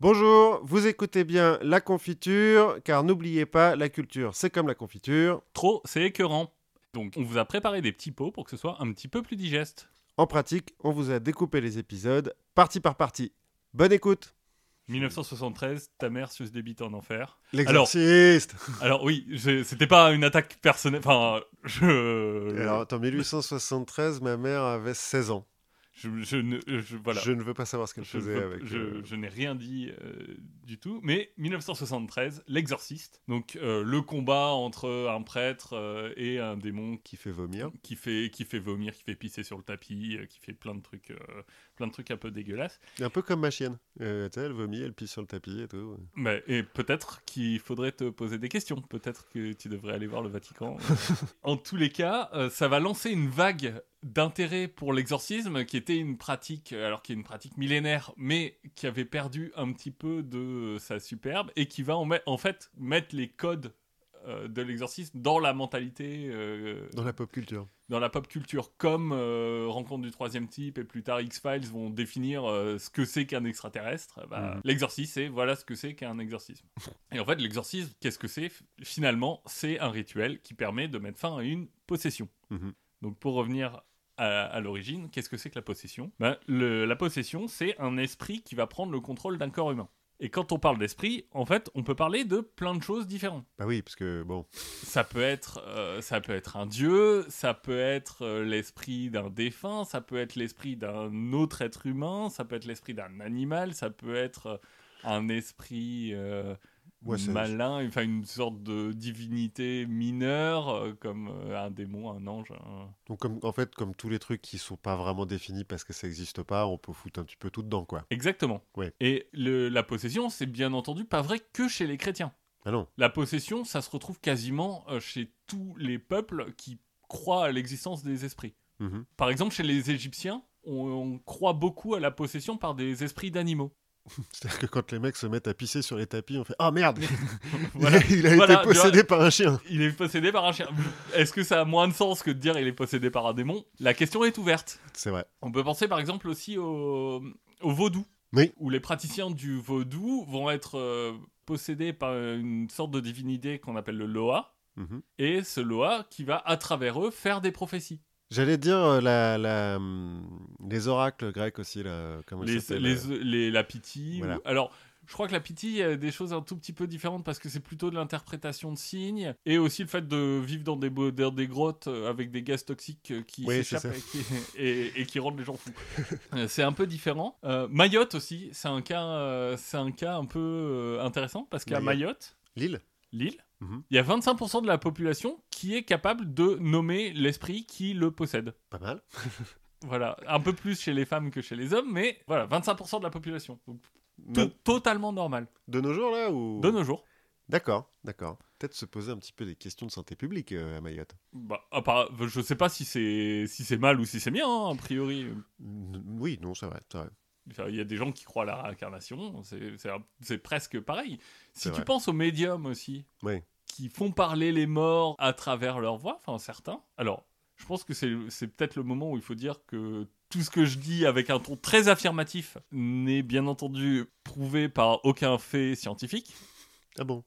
Bonjour, vous écoutez bien la confiture, car n'oubliez pas, la culture, c'est comme la confiture. Trop, c'est écœurant. Donc, on vous a préparé des petits pots pour que ce soit un petit peu plus digeste. En pratique, on vous a découpé les épisodes, partie par partie. Bonne écoute 1973, ta mère se débite en enfer. L'exorciste Alors oui, c'était pas une attaque personnelle. Enfin, je. Alors, en 1873, ma mère avait 16 ans. Je, je ne, je- voilà. Je ne veux pas savoir ce qu'elle faisait veux- avec... je- euh, je n'ai rien dit euh, du tout. Mais 1973, l'exorciste. Donc euh, le combat entre un prêtre euh, et un démon qui fait vomir. qui fait, qui fait vomir, qui fait pisser sur le tapis, euh, qui fait plein de trucs, euh, plein de trucs un peu dégueulasses. Un peu comme ma chienne. Euh, elle vomit, elle pisse sur le tapis et tout. Mais, et peut-être qu'il faudrait te poser des questions. Peut-être que tu devrais aller voir le Vatican. en tous les cas, euh, ça va lancer une vague d'intérêt pour l'exorcisme, qui était une pratique, alors qui est une pratique millénaire, mais qui avait perdu un petit peu de sa superbe et qui va en, fait mettre les codes euh, de l'exorcisme dans la mentalité, euh, Dans la pop culture. Dans la pop culture, comme euh, Rencontre du troisième type et plus tard X-Files vont définir euh, ce que c'est qu'un extraterrestre, bah, Mhm. l'exorcisme, c'est voilà ce que c'est qu'un exorcisme. et en fait, l'exorcisme, qu'est-ce que c'est? Finalement, c'est un rituel qui permet de mettre fin à une possession. Mhm. Donc pour revenir à, à l'origine, qu'est-ce que c'est que la possession? Ben, le- La possession, c'est un esprit qui va prendre le contrôle d'un corps humain. Et quand on parle d'esprit, en fait, on peut parler de plein de choses différentes. Bah oui, parce que, bon, ça peut être euh, ça peut être un dieu, ça peut être euh, l'esprit d'un défunt, ça peut être l'esprit d'un autre être humain, ça peut être l'esprit d'un animal, ça peut être euh, un esprit euh, Ouais, malin, enfin une sorte de divinité mineure euh, comme euh, un démon, un ange. un- donc comme, en fait, comme tous les trucs qui sont pas vraiment définis parce que ça n'existe pas, on peut foutre un petit peu tout dedans, quoi. Exactement. Ouais. Et le- la possession, c'est bien entendu pas vrai que chez les chrétiens. Ah non, La possession, ça se retrouve quasiment euh, chez tous les peuples qui croient à l'existence des esprits. Mhm. Par exemple, chez les Égyptiens, on, on croit beaucoup à la possession par des esprits d'animaux. C'est-à-dire que quand les mecs se mettent à pisser sur les tapis, on fait Ah merde Voilà. Il a Voilà, été possédé par un chien Il est possédé par un chien. Est-ce que ça a moins de sens que de dire il est possédé par un démon? La question est ouverte. C'est vrai. On peut penser par exemple aussi au, au vaudou. Oui. Où les praticiens du vaudou vont être euh, possédés par une sorte de divinité qu'on appelle le Loa. Mhm. Et ce Loa qui va, à travers eux, faire des prophéties. J'allais dire euh, la, la, hum, les oracles grecs aussi, là, comment les, euh, les- la pitié. Voilà. ou- Alors, je crois que la pitié, il y a des choses un tout petit peu différentes parce que c'est plutôt de l'interprétation de signes et aussi le fait de vivre dans des, bo- dans des grottes euh, avec des gaz toxiques qui Oui, s'échappent et qui, et- et qui rendent les gens fous. C'est un peu différent. Euh, Mayotte aussi, c'est un cas, euh, c'est un cas un peu euh, intéressant parce qu'à Mayotte. Mayotte, L'île l'île, Mhm. il y a 25% de la population qui est capable de nommer l'esprit qui le possède. Pas mal. Voilà, un peu plus chez les femmes que chez les hommes, mais voilà, 25% de la population. Donc, No- to- totalement normal. De nos jours, là ou... De nos jours. D'accord, d'accord. Peut-être se poser un petit peu des questions de santé publique euh, à Mayotte. Bah, à part- je sais pas si c'est si c'est mal ou si c'est bien, hein, a priori. Oui, non, c'est vrai, c'est vrai. Il y a des gens qui croient à la réincarnation, c'est- presque pareil. Si tu vrai. penses aux médiums aussi, Oui. qui font parler les morts à travers leur voix, enfin certains. Alors, je pense que c'est c'est peut-être le moment où il faut dire que tout ce que je dis avec un ton très affirmatif n'est bien entendu prouvé par aucun fait scientifique. Ah bon?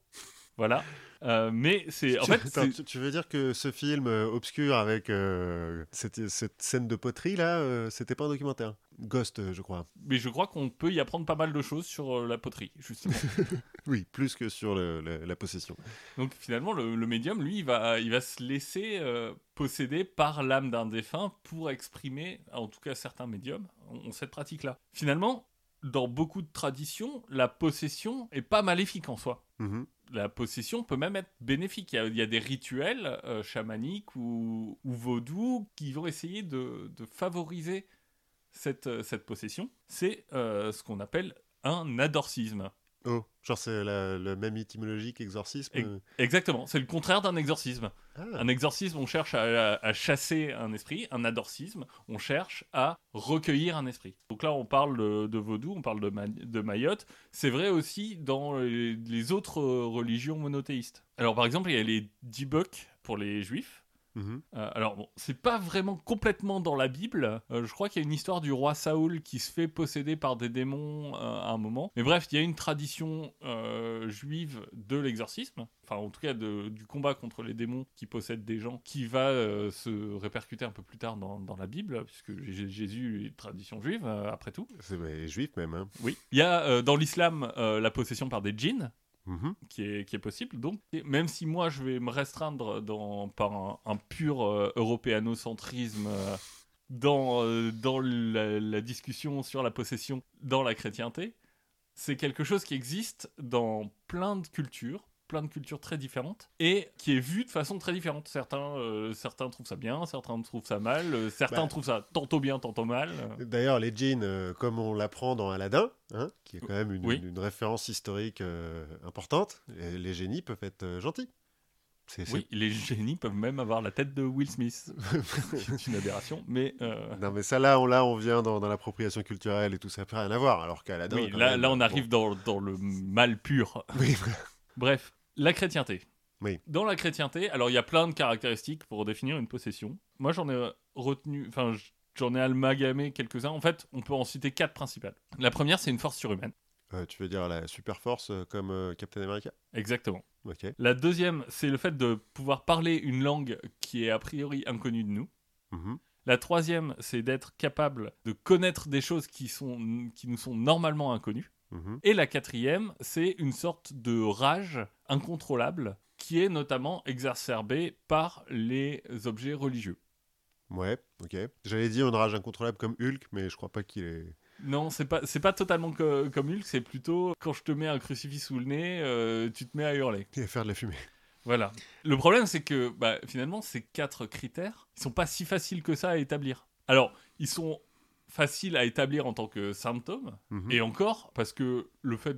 Voilà. Euh, mais c'est en tu, fait attends, tu- veux dire que ce film euh, obscur avec euh, cette, cette scène de poterie, là, euh, c'était pas un documentaire? Ghost, je crois. mais je crois qu'on peut y apprendre pas mal de choses sur la poterie justement. Oui, plus que sur le- le- la possession. Donc finalement le, le médium lui il va il va se laisser posséder par l'âme d'un défunt pour exprimer en tout cas certains médiums ont, cette pratique là. Finalement dans beaucoup de traditions la possession est pas maléfique en soi. Mhm. la possession peut même être bénéfique. Il y a, des rituels euh, chamaniques ou, ou qui vont essayer de, favoriser cette, euh, cette possession. C'est euh, ce qu'on appelle un adorcisme. Oh, genre c'est la- le même étymologie qu'exorcisme Ex- euh. Exactement, c'est le contraire d'un exorcisme. Ah, Un exorcisme, on cherche à, à- à chasser un esprit. Un adorcisme, on cherche à recueillir un esprit. Donc là, on parle de, de vaudou, on parle de, Ma- de Mayotte. C'est vrai aussi dans les, les autres religions monothéistes. Alors par exemple, il y a les Dibuk pour les juifs. Mhm. Euh, alors bon, c'est pas vraiment complètement dans la Bible. Euh, je crois qu'il y a une histoire du roi Saoul qui se fait posséder par des démons euh, à un moment. Mais bref, il y a une tradition juive de l'exorcisme, enfin en tout cas de- du combat contre les démons qui possèdent des gens, qui va se répercuter un peu plus tard dans, dans la Bible, puisque Jésus est une tradition juive après tout. C'est juif même. Hein. Oui. Il y a dans l'islam la possession par des djinns Mhm. qui est, possible. Donc, même si moi je vais me restreindre par un, pur euh, européanocentrisme euh, dans, euh, la discussion sur la possession dans la chrétienté, c'est quelque chose qui existe dans plein de cultures plein de cultures très différentes et qui est vu de façon très différente. Certains, euh, certains trouvent ça bien, certains trouvent ça mal, euh, certains Bah. trouvent ça tantôt bien, tantôt mal. D'ailleurs, les djinns, euh, comme on l'apprend dans Aladdin, hein, qui est quand même une, Oui. une référence historique importante, les, génies peuvent être gentils. Oui, les génies peuvent même avoir la tête de Will Smith. c'est une aberration, mais euh, Non, mais ça, là, on, là, on vient dans, dans l'appropriation culturelle et tout ça, n'a rien à voir. Alors oui, quand là, même, là on bon. arrive dans, dans le mal pur. Oui. Bref, la chrétienté. Oui. Dans la chrétienté, alors il y a plein de caractéristiques pour définir une possession. Moi j'en ai retenu, enfin j'en ai amalgamé quelques-uns. En fait, on peut en citer quatre principales. La première, c'est une force surhumaine. Euh, tu veux dire la super force euh, comme euh, Captain America? Exactement. La deuxième, c'est le fait de pouvoir parler une langue qui est a priori inconnue de nous. Mhm. La troisième, c'est d'être capable de connaître des choses qui, sont, qui nous sont normalement inconnues. Mhm. Et la quatrième, c'est une sorte de rage incontrôlable qui est notamment exacerbée par les objets religieux. Ouais, ok. J'allais dire une rage incontrôlable comme Hulk, mais je crois pas qu'il est. Non, c'est pas c'est pas totalement co- comme Hulk, c'est plutôt quand je te mets un crucifix sous le nez, euh, tu te mets à hurler. Il va faire de la fumée. Voilà. Le problème, c'est que bah, finalement, ces quatre critères, ils sont pas si faciles que ça à établir. Alors, ils sont faciles à établir en tant que symptômes, Mhm. Et encore, parce que le fait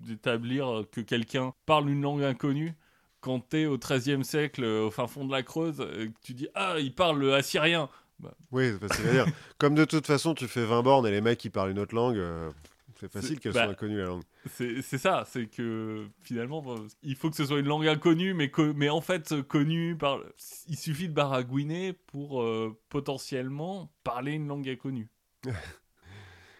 d'établir que quelqu'un parle une langue inconnue, quand t'es au XIIIe siècle, euh, au fin fond de la Creuse, euh, tu dis Ah, il parle assyrien. Oui, c'est veux dire, comme de toute façon, tu fais 20 bornes et les mecs qui parlent une autre langue, euh, c'est facile qu'elles bah, soient inconnues la langue. C'est ça, c'est que finalement, il faut que ce soit une langue inconnue, mais, mais en fait connue par. Il suffit de baragouiner pour euh, potentiellement parler une langue inconnue.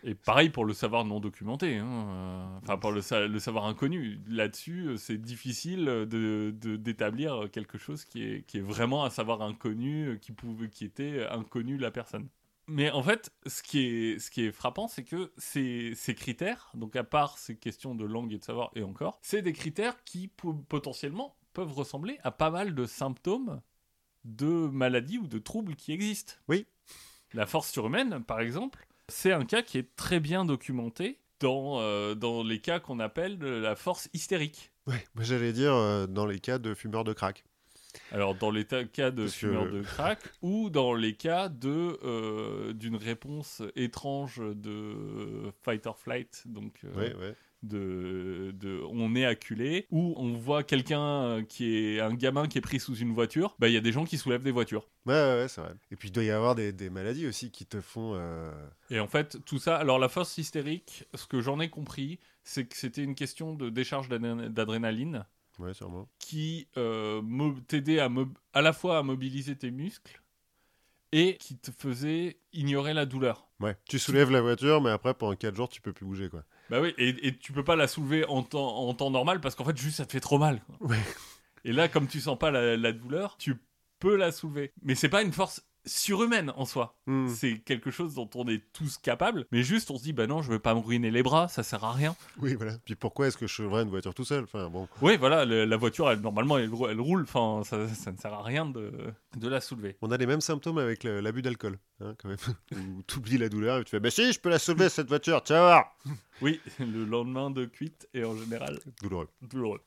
Et pareil pour le savoir non documenté, hein, euh, enfin pour le, sa- le savoir inconnu. Là-dessus, euh, c'est difficile de de- d'établir quelque chose qui est, qui est vraiment un savoir inconnu, qui, pouvait, qui était inconnu de la personne. Mais en fait, ce qui est, ce qui est frappant, c'est que ces, ces critères, donc à part ces questions de langue et de savoir, et encore, c'est des critères qui po- potentiellement peuvent ressembler à pas mal de symptômes de maladies ou de troubles qui existent. Oui. La force surhumaine, par exemple, c'est un cas qui est très bien documenté dans, euh, dans les cas qu'on appelle la force hystérique. Moi j'allais dire euh, dans les cas de fumeurs de crack. Alors, dans les cas de Parce que- fumeurs de crack ou dans les cas de euh, d'une réponse étrange de fight or flight, donc euh, Ouais, ouais. de, de on est acculé, ou on voit quelqu'un euh, qui est un gamin qui est pris sous une voiture, bah il y a des gens qui soulèvent des voitures. Ouais, ouais, ouais, c'est vrai. Et puis il doit y avoir des, des maladies aussi qui te font. euh, Et en fait, tout ça, alors la force hystérique, ce que j'en ai compris, c'est que c'était une question de décharge d'adré- d'adrénaline Ouais, sûrement. qui euh, t'aidait à, à la fois à mobiliser tes muscles et qui te faisait ignorer la douleur. Ouais. Tu soulèves la voiture, mais après pendant 4 jours, tu peux plus bouger, quoi. Bah oui, et, et tu peux pas la soulever en temps, en temps normal parce qu'en fait, juste ça te fait trop mal. quoi. Ouais. Et là, comme tu sens pas la, la douleur, tu peux la soulever. Mais c'est pas une force surhumaine en soi. Hmm. C'est quelque chose dont on est tous capables, mais juste on se dit, bah non, je veux pas me ruiner les bras, ça sert à rien. Oui, voilà. Puis pourquoi est-ce que je chevrerais une voiture tout seul? Enfin, bon. Oui, voilà, le- la voiture, elle, normalement, elle, elle roule, enfin, ça, ça ne sert à rien de, de la soulever. On a les mêmes symptômes avec l'abus d'alcool, hein, quand même. Où t'oublies la douleur et tu fais Bah si, je peux la soulever cette voiture, tu vas voir Oui, le lendemain de cuite est en général Douloureux. douloureux.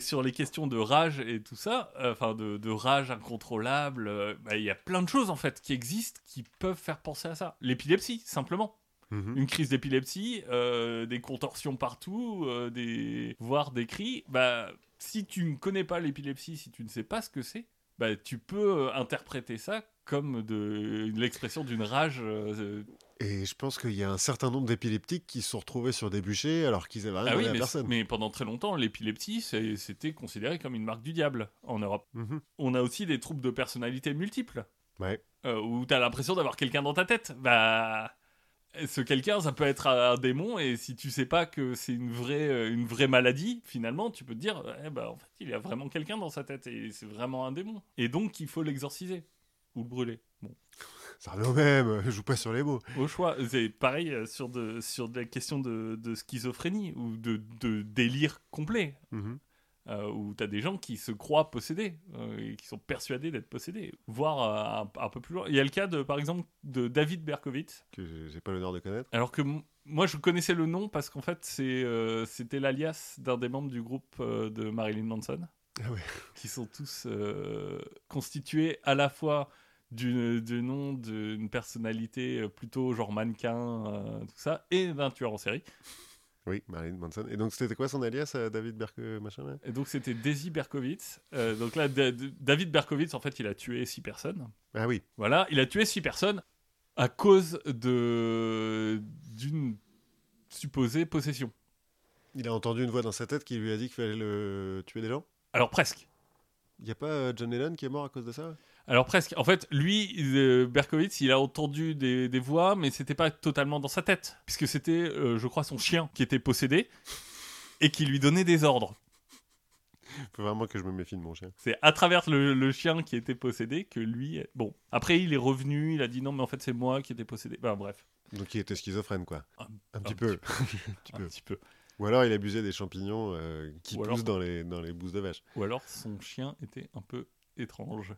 Sur les questions de rage et tout ça, euh, enfin de, de rage incontrôlable, euh, bah, il y a plein de choses en fait qui existent qui peuvent faire penser à ça. L'épilepsie, simplement. Mhm. Une crise d'épilepsie, euh, des contorsions partout, des... voire des cris. Bah, si tu ne connais pas l'épilepsie, si tu ne sais pas ce que c'est, bah, tu peux interpréter ça comme de l'expression d'une rage Et je pense qu'il y a un certain nombre d'épileptiques qui se sont retrouvés sur des bûchers alors qu'ils avaient rien Ah oui, à mais, personne. mais pendant très longtemps, l'épilepsie, c'était considéré comme une marque du diable en Europe. Mhm. On a aussi des troubles de personnalité multiples, Ouais. euh, où t'as l'impression d'avoir quelqu'un dans ta tête. Bah, ce quelqu'un, ça peut être un démon, et si tu sais pas que c'est une vraie, euh, une vraie maladie, finalement, tu peux te dire, eh bah, en fait, il y a vraiment quelqu'un dans sa tête, et c'est vraiment un démon. Et donc, il faut l'exorciser. Ou le brûler. Bon. Ça revient au même, je joue pas sur les mots. Au choix, c'est pareil euh, sur, de, sur de la question de, de schizophrénie ou de, de délire complet, Mhm. euh, où tu as des gens qui se croient possédés euh, et qui sont persuadés d'être possédés, voire un, un peu plus loin. Il y a le cas, de, par exemple, de David Berkowitz, Que j'ai- pas l'honneur de connaître. alors que moi je connaissais le nom parce qu'en fait euh, c'était l'alias d'un des membres du groupe de Marilyn Manson, Ah ouais. qui sont tous constitués à la fois du, du nom d'une personnalité euh, plutôt genre mannequin, euh, tout ça, et d'un tueur en série. Oui, Marilyn Manson. Et donc c'était quoi son alias, euh, David Berke machin là? Et donc c'était Daisy Berkowitz. Euh, donc là, Da- Da- David Berkowitz, en fait, il a tué six personnes. Ah oui. Voilà, il a tué six personnes à cause de d'une supposée possession. Il a entendu une voix dans sa tête qui lui a dit qu'il fallait le... tuer des gens? Alors presque. Il y a pas John Lennon qui est mort à cause de ça? Alors presque. En fait, lui, euh, Berkowitz, il a entendu des, des voix, mais c'était pas totalement dans sa tête, puisque c'était, euh, je crois, son chien qui était possédé et qui lui donnait des ordres. Faut vraiment que je me méfie de mon chien. C'est à travers le, le chien qui était possédé que lui. Bon, après, il est revenu, il a dit non, mais en fait, c'est moi qui étais possédé. Ben, bref, Donc il était schizophrène quoi. Un- Un petit un peu. petit peu. un petit peu. Ou alors il abusait des champignons euh, qui Ou poussent alors- dans, les, dans les bousses de vache. Ou alors, son chien était un peu étrange.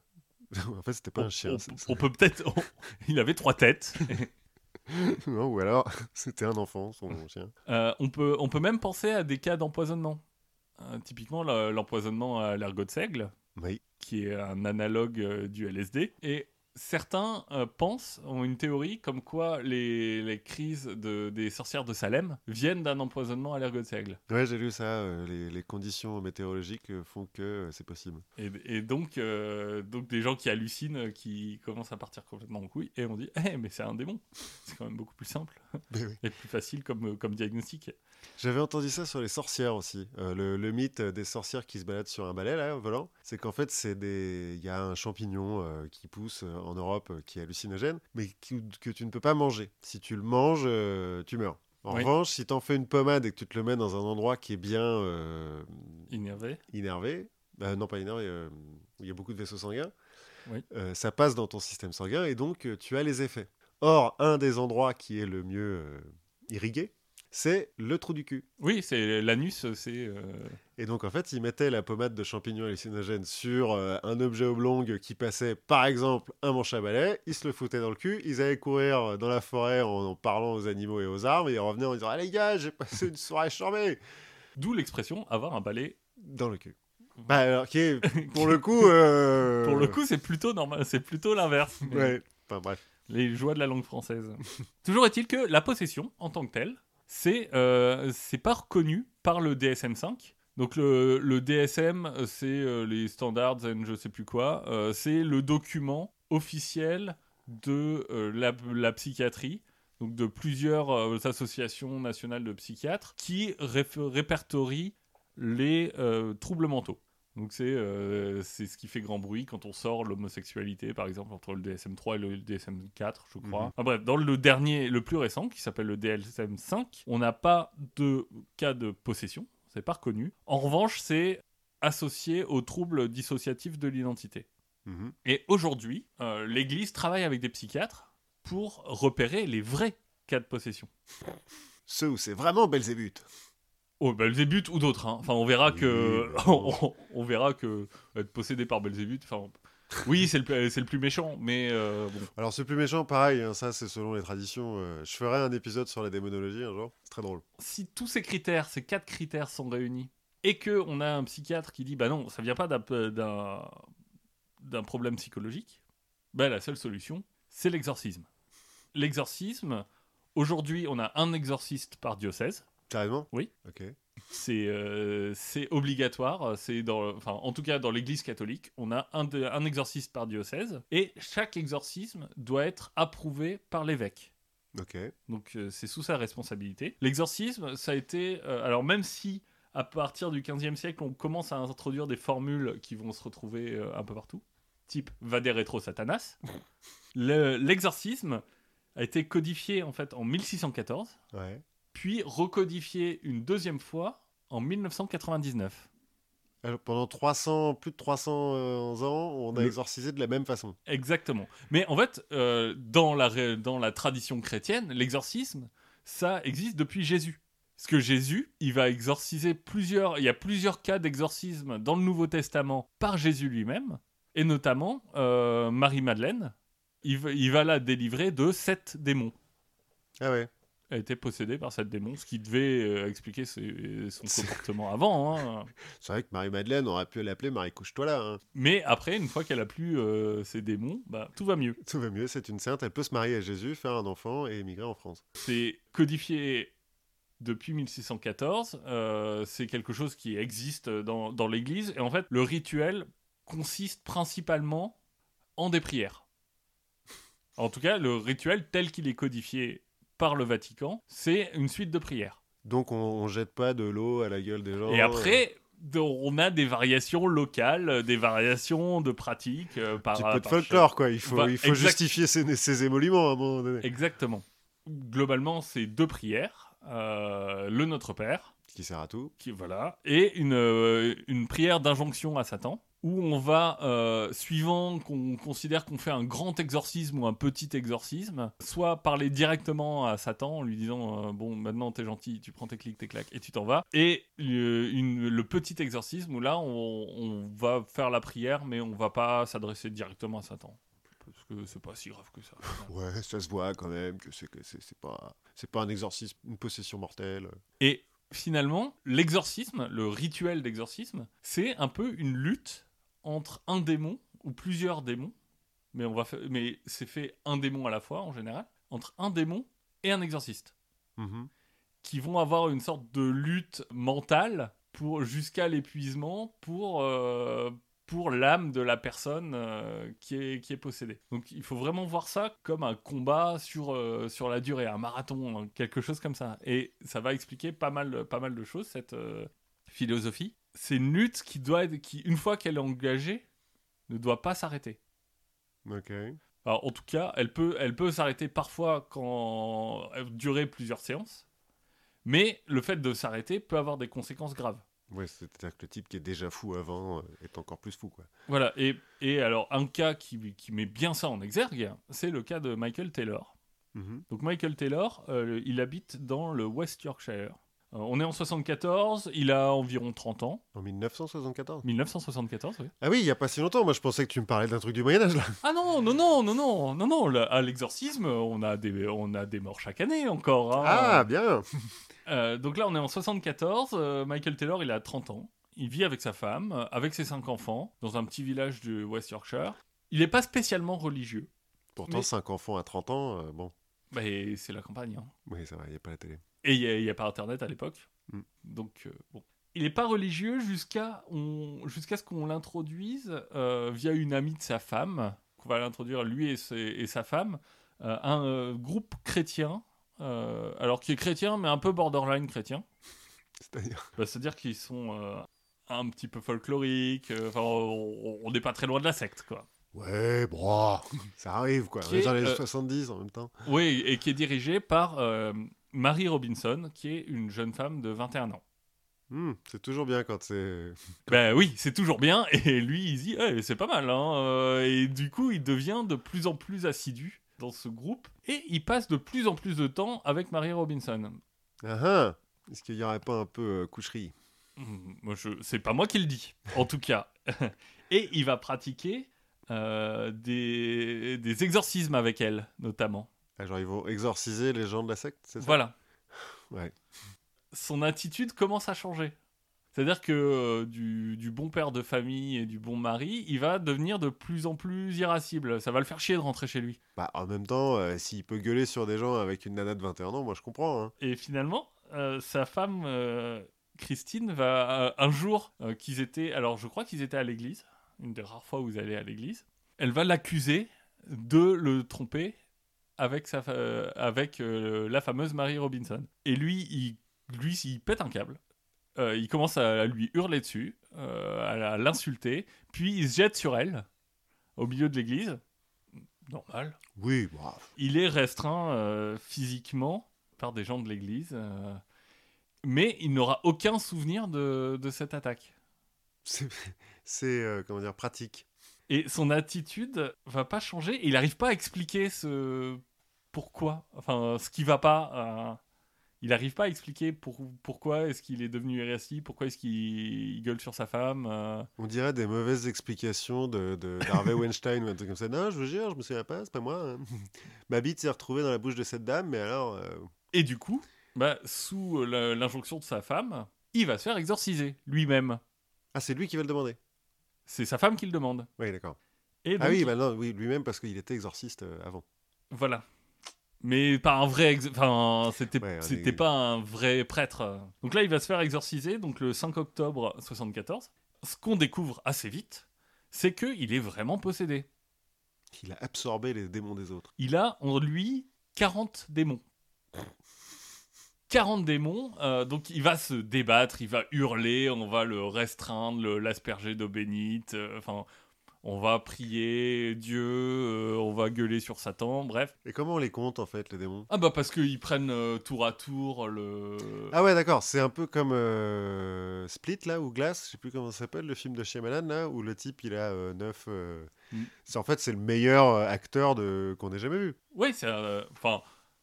en fait c'était pas on, un chien. on- peut peut-être. on- Il avait trois têtes. Non, ou alors c'était un enfant, son chien. Euh, on, peut, on peut même penser à des cas d'empoisonnement. Euh, typiquement, le- l'empoisonnement à l'ergot de seigle, Oui. qui est un analogue euh, du LSD. Et certains euh, pensent, ont une théorie comme quoi les, les crises de, des sorcières de Salem viennent d'un empoisonnement à l'ergot de seigle. Ouais, j'ai lu ça. euh, les, les conditions météorologiques font que euh, c'est possible. Et, et donc, donc des gens qui hallucinent, qui commencent à partir complètement en couille, et on dit, eh, mais c'est un démon. C'est quand même beaucoup plus simple oui. et plus facile comme, comme diagnostic. J'avais entendu ça sur les sorcières aussi. Le, le mythe des sorcières qui se baladent sur un balai, là, en volant, c'est qu'en fait, c'est des... il y a un champignon qui pousse euh, en Europe euh, qui est hallucinogène, mais qui- que tu ne peux pas manger. Si tu le manges, euh, tu meurs. En Oui. revanche, si tu en fais une pommade et que tu te le mets dans un endroit qui est bien euh, innervé, bah, non pas innervé, euh, il y a beaucoup de vaisseaux sanguins, Oui. ça passe dans ton système sanguin et donc tu as les effets. Or, un des endroits qui est le mieux irrigué, c'est le trou du cul. Oui, c'est l'anus, c'est. euh, Et donc, en fait, ils mettaient la pommade de champignons hallucinogènes sur euh, un objet oblong qui passait, par exemple, un manche à balai. Ils se le foutaient dans le cul. Ils allaient courir dans la forêt en, en parlant aux animaux et aux arbres. Et ils revenaient en disant Ah, les gars, j'ai passé une soirée charmée D'où l'expression avoir un balai. Dans le cul. Bah, alors, qui est, pour le coup. euh, Pour le coup, c'est plutôt normal, c'est plutôt l'inverse. mais Ouais. Enfin, bref. Les joies de la langue française. Toujours est-il que la possession, en tant que telle, c'est euh, pas reconnu par le DSM-5. Donc le, le DSM, c'est euh, les standards and je sais plus quoi. euh, c'est le document officiel de euh, la, la psychiatrie, donc de plusieurs associations nationales de psychiatres, qui réf- répertorient les troubles mentaux. Donc c'est euh, c'est ce qui fait grand bruit quand on sort l'homosexualité, par exemple, entre le DSM-3 et le DSM-4, je crois. Mhm. Enfin bref, dans le dernier, le plus récent, qui s'appelle le DSM-5, on n'a pas de cas de possession, c'est pas reconnu. En revanche, c'est associé aux troubles dissociatifs de l'identité. Mhm. Et aujourd'hui, euh, l'Église travaille avec des psychiatres pour repérer les vrais cas de possession. Ceux où c'est vraiment Belzébuth. Oh, Belzébuth ou d'autres. hein. Enfin, on verra que on, on verra que être possédé par Belzébuth. Enfin, oui, c'est le, le plus méchant, mais euh, bon. Alors, c'est plus méchant, pareil, hein, ça, c'est selon les traditions. euh, je ferai un épisode sur la démonologie un jour. C'est très drôle. Si tous ces critères, ces quatre critères sont réunis, et que on a un psychiatre qui dit bah non, ça vient pas d'un d'un d'un problème psychologique, bah la seule solution, c'est l'exorcisme. L'exorcisme. Aujourd'hui, on a un exorciste par diocèse. Carrément Oui. Ok. C'est euh, obligatoire. C'est dans, enfin, en tout cas dans l'Église catholique, on a un, de- un exorciste par diocèse et chaque exorcisme doit être approuvé par l'évêque. Ok. Donc euh, c'est sous sa responsabilité. L'exorcisme, ça a été... euh, alors même si à partir du 15e siècle, on commence à introduire des formules qui vont se retrouver euh, un peu partout, type Vade retro Satanas, le- l'exorcisme a été codifié en fait en 1614, Ouais. Puis recodifié une deuxième fois en 1999. Alors, pendant 300, plus de 300 euh, ans, on a exorcisé de la même façon. Exactement. Mais en fait, euh, dans, la, ré- dans la tradition chrétienne, l'exorcisme, ça existe depuis Jésus. Parce que Jésus, il va exorciser plusieurs... Il y a plusieurs cas d'exorcisme dans le Nouveau Testament par Jésus lui-même, et notamment euh, Marie-Madeleine. Il, va- il va la délivrer de sept démons. Ah ouais. Était possédée par sept démons, ce qui devait euh, expliquer ses- son comportement avant. hein. C'est vrai que Marie-Madeleine, aurait pu l'appeler Marie couche-toi là. hein. Mais après, une fois qu'elle a plus euh, ses démons, bah, tout va mieux. Tout va mieux, c'est une sainte, elle peut se marier à Jésus, faire un enfant et émigrer en France. c'est codifié depuis 1614. euh, c'est quelque chose qui existe dans, dans l'Église. Et en fait, le rituel consiste principalement en des prières. En tout cas, le rituel tel qu'il est codifié par le Vatican, c'est une suite de prières. Donc on, on jette pas de l'eau à la gueule des gens. Et après, on a des variations locales, des variations de pratiques. euh, par, Un petit peu de folklore, quoi. Il faut, Bah, il faut exact- justifier ses émoluments à un moment donné. Exactement. Globalement, c'est deux prières. euh, le Notre Père, Qui sert à tout. qui voilà, et une, euh, une prière d'injonction à Satan, où on va, euh, suivant qu'on considère qu'on fait un grand exorcisme ou un petit exorcisme, soit parler directement à Satan en lui disant euh, bon maintenant t'es gentil, tu prends tes clics, tes claques et tu t'en vas, et euh, une- le petit exorcisme où là on, on va faire la prière mais on va pas s'adresser directement à Satan. Parce que c'est pas si grave que ça. Ouais, ça se voit quand même que c'est que c'est c'est pas c'est pas un exorcisme, une possession mortelle. Et finalement, l'exorcisme, le rituel d'exorcisme, c'est un peu une lutte entre un démon ou plusieurs démons, mais, on va fa- mais c'est fait un démon à la fois en général, entre un démon et un exorciste, Mhm. qui vont avoir une sorte de lutte mentale pour jusqu'à l'épuisement pour euh, pour l'âme de la personne euh, qui, est, qui est possédée. Donc il faut vraiment voir ça comme un combat sur, euh, sur la durée, un marathon, hein, quelque chose comme ça. Et ça va expliquer pas mal, pas mal de choses, cette philosophie. C'est une lutte qui doit être, qui, une fois qu'elle est engagée, ne doit pas s'arrêter. Ok. Alors, en tout cas, elle peut, elle peut s'arrêter parfois quand elle durer plusieurs séances, mais le fait de s'arrêter peut avoir des conséquences graves. Ouais, c'est-à-dire que le type qui est déjà fou avant euh, est encore plus fou, quoi. Voilà, et, et alors un cas qui, qui met bien ça en exergue, c'est le cas de Michael Taylor. Mhm. Donc Michael Taylor, euh, il habite dans le West Yorkshire. Euh, on est en 74, il a environ 30 ans. En 1974. 1974, oui. Ah oui, il y a pas si longtemps. Moi, je pensais que tu me parlais d'un truc du Moyen Âge là. Ah non, non, non, non, non, non, non, à l'exorcisme, on a, des, on a des morts chaque année encore. hein. Ah bien. Euh, donc là, on est en 74. euh, Michael Taylor, il a 30 ans. Il vit avec sa femme, euh, avec ses cinq enfants, dans un petit village du West Yorkshire. Il n'est pas spécialement religieux. Pourtant, Mais- 5 enfants à 30 ans, bon. Mais c'est la campagne. hein. Oui, ça va, il n'y a pas la télé. Et il n'y a, pas Internet à l'époque. Mm. Donc, euh, bon. Il n'est pas religieux jusqu'à jusqu'à ce qu'on l'introduise euh, via une amie de sa femme, qu'on va l'introduire lui et, ses- et sa femme, euh, un groupe chrétien, alors qui est chrétien, mais un peu borderline chrétien. C'est-à-dire. Bah, C'est-à-dire qu'ils sont un petit peu folkloriques, euh, enfin, on n'est pas très loin de la secte, quoi. Ouais, bon, ça arrive quoi. Qui est les euh, 70 en même temps. Oui, et qui est dirigé par euh, Mary Robinson, qui est une jeune femme de 21 ans. Hmm, c'est toujours bien quand c'est. Ben oui, c'est toujours bien. Et lui, il dit, Eh, c'est pas mal. Hein. euh, Et du coup, il devient de plus en plus assidu dans ce groupe. Et il passe de plus en plus de temps avec Mary Robinson. Ah ah Est-ce qu'il n'y aurait pas un peu euh, coucherie? Hum, Moi, je... C'est pas moi qui le dis, en tout cas. Et il va pratiquer euh, des... des exorcismes avec elle, notamment. Ah, Genre, ils vont exorciser les gens de la secte, c'est ça? Voilà. Ouais. Son attitude commence à changer. C'est-à-dire que euh, du, du bon père de famille et du bon mari, il va devenir de plus en plus irascible. Ça va le faire chier de rentrer chez lui. Bah, en même temps, euh, s'il peut gueuler sur des gens avec une nana de 21 ans, moi je comprends. Hein. Et finalement, euh, sa femme, Christine, va un jour qu'ils étaient. Alors, je crois qu'ils étaient à l'église, une des rares fois où ils allaient à l'église. Elle va l'accuser de le tromper avec, sa, euh, avec euh, la fameuse Mary Robinson. Et lui, il, lui, il pète un câble. Euh, il commence à lui hurler dessus, à l'insulter, puis il se jette sur elle, au milieu de l'église. Normal. Oui, bah, Il est restreint physiquement par des gens de l'église, mais il n'aura aucun souvenir de, de cette attaque. c'est, comment dire, pratique. Et son attitude va pas changer. Il n'arrive pas à expliquer ce pourquoi, enfin ce qui va pas. euh, il n'arrive pas à expliquer pour, pourquoi est-ce qu'il est devenu RSI, pourquoi est-ce qu'il il gueule sur sa femme. euh. On dirait des mauvaises explications de, d'Harvey Weinstein ou un truc comme ça. Non, je vous jure, je me souviens pas, c'est pas moi. hein. Ma bite s'est retrouvée dans la bouche de cette dame, mais alors. euh, Et du coup, bah, sous l'injonction de sa femme, il va se faire exorciser lui-même. Ah, c'est lui qui va le demander. C'est sa femme qui le demande. Oui, d'accord. Et Ah oui, bah non, oui, lui-même parce qu'il était exorciste avant. Voilà. Mais pas un vrai. Enfin, c'était Ouais, c'était pas un vrai prêtre. Donc là, il va se faire exorciser, donc le 5 octobre 74. Ce qu'on découvre assez vite, c'est qu'il est vraiment possédé. Il a absorbé les démons des autres. Il a en lui 40 démons. 40 démons, euh, donc il va se débattre, il va hurler, on va le restreindre, l'asperger d'eau bénite, euh, enfin, on va prier Dieu, euh, on va gueuler sur Satan, bref. Et comment on les compte en fait, les démons? Ah bah parce qu'ils prennent euh, tour à tour le... Ah ouais, d'accord, c'est un peu comme euh, Split là, ou Glass, je sais plus comment ça s'appelle, le film de Shyamalan là, où le type il a 9. Mm. C'est en fait c'est le meilleur acteur de... qu'on ait jamais vu. Oui, c'est... Enfin,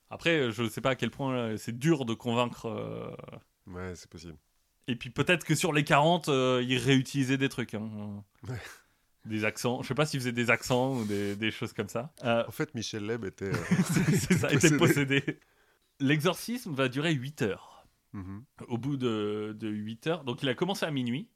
après, je sais pas à quel point c'est dur de convaincre... Ouais, c'est possible. Et puis peut-être que sur les 40, euh, ils réutilisaient des trucs. hein. Ouais. Des accents. Je sais pas s'ils faisaient des accents ou des, des choses comme ça. Euh, En fait, Michel Leb était. euh, ça, était Possédé. possédé. L'exorcisme va durer 8 heures. mhm. Au bout de, de 8 heures, donc il a commencé à minuit.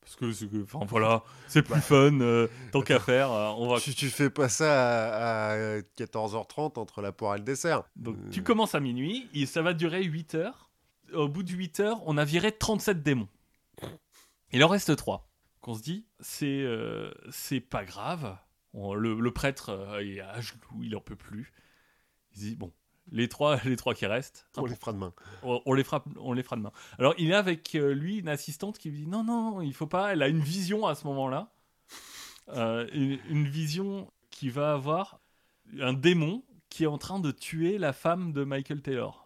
Parce que, enfin voilà, c'est plus fun, euh, tant qu'à faire, euh, on va... tu, tu fais pas ça à, à 14h30 entre la poire et le dessert. Donc Euh, tu commences à minuit, et ça va durer 8 heures. Au bout de 8 heures, on a viré 37 démons. Il en reste 3. Qu'on se dit, c'est euh, c'est pas grave. On- le, le prêtre euh, il est à genoux, il en peut plus. Il se dit, bon, les trois, les trois qui restent, On les fera demain. on, on les fera, on les fera demain. Alors il est avec euh, lui une assistante qui lui dit, non, non, il faut pas. Elle a une vision à ce moment-là. Euh, une, une vision qui va avoir un démon qui est en train de tuer la femme de Michael Taylor.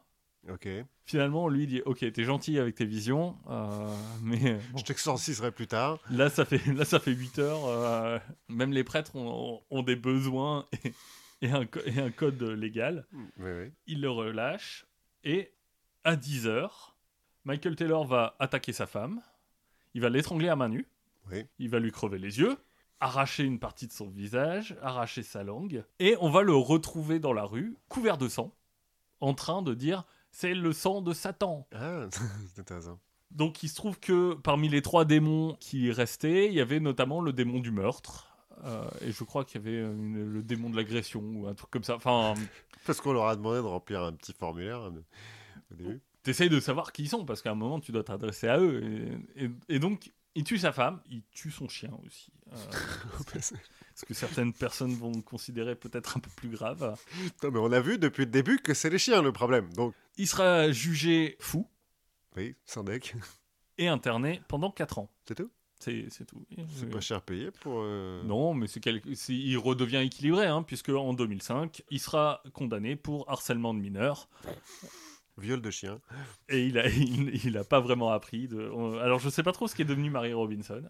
Ok. Finalement, on lui dit Ok, t'es gentil avec tes visions, euh, mais bon, Je t'exorciserai plus tard. là, ça fait, là, ça fait 8 heures. euh, même les prêtres ont, ont des besoins et, et un, co- et un code légal. Oui, oui. Il le relâche et à 10 heures, Michael Taylor va attaquer sa femme. Il va l'étrangler à main nue. Oui. Il va lui crever les yeux, arracher une partie de son visage, arracher sa langue, et on va le retrouver dans la rue, couvert de sang, en train de dire c'est le sang de Satan. Ah, c'est intéressant. Donc il se trouve que parmi les trois démons qui restaient, il y avait notamment le démon du meurtre. euh, et je crois qu'il y avait une- le démon de l'agression ou un truc comme ça. Enfin, Parce qu'on leur a demandé de remplir un petit formulaire hein, au début. t'essayes de savoir qui ils sont parce qu'à un moment tu dois t'adresser à eux. Et, et- et donc il tue sa femme, il tue son chien aussi. Euh, ce que certaines personnes vont considérer peut-être un peu plus grave. Non, mais on a vu depuis le début que c'est les chiens le problème. Donc, Il sera jugé fou oui, sans deck. et interné pendant 4 ans. C'est tout? C'est c'est tout. C'est pas cher payé pour. euh, Non, mais c'est quel- il redevient équilibré, hein, puisque en 2005, il sera condamné pour harcèlement de mineurs. Viol de chien. Et il a, il, il a pas vraiment appris. De... Alors, je sais pas trop ce qui est devenu Mary Robinson.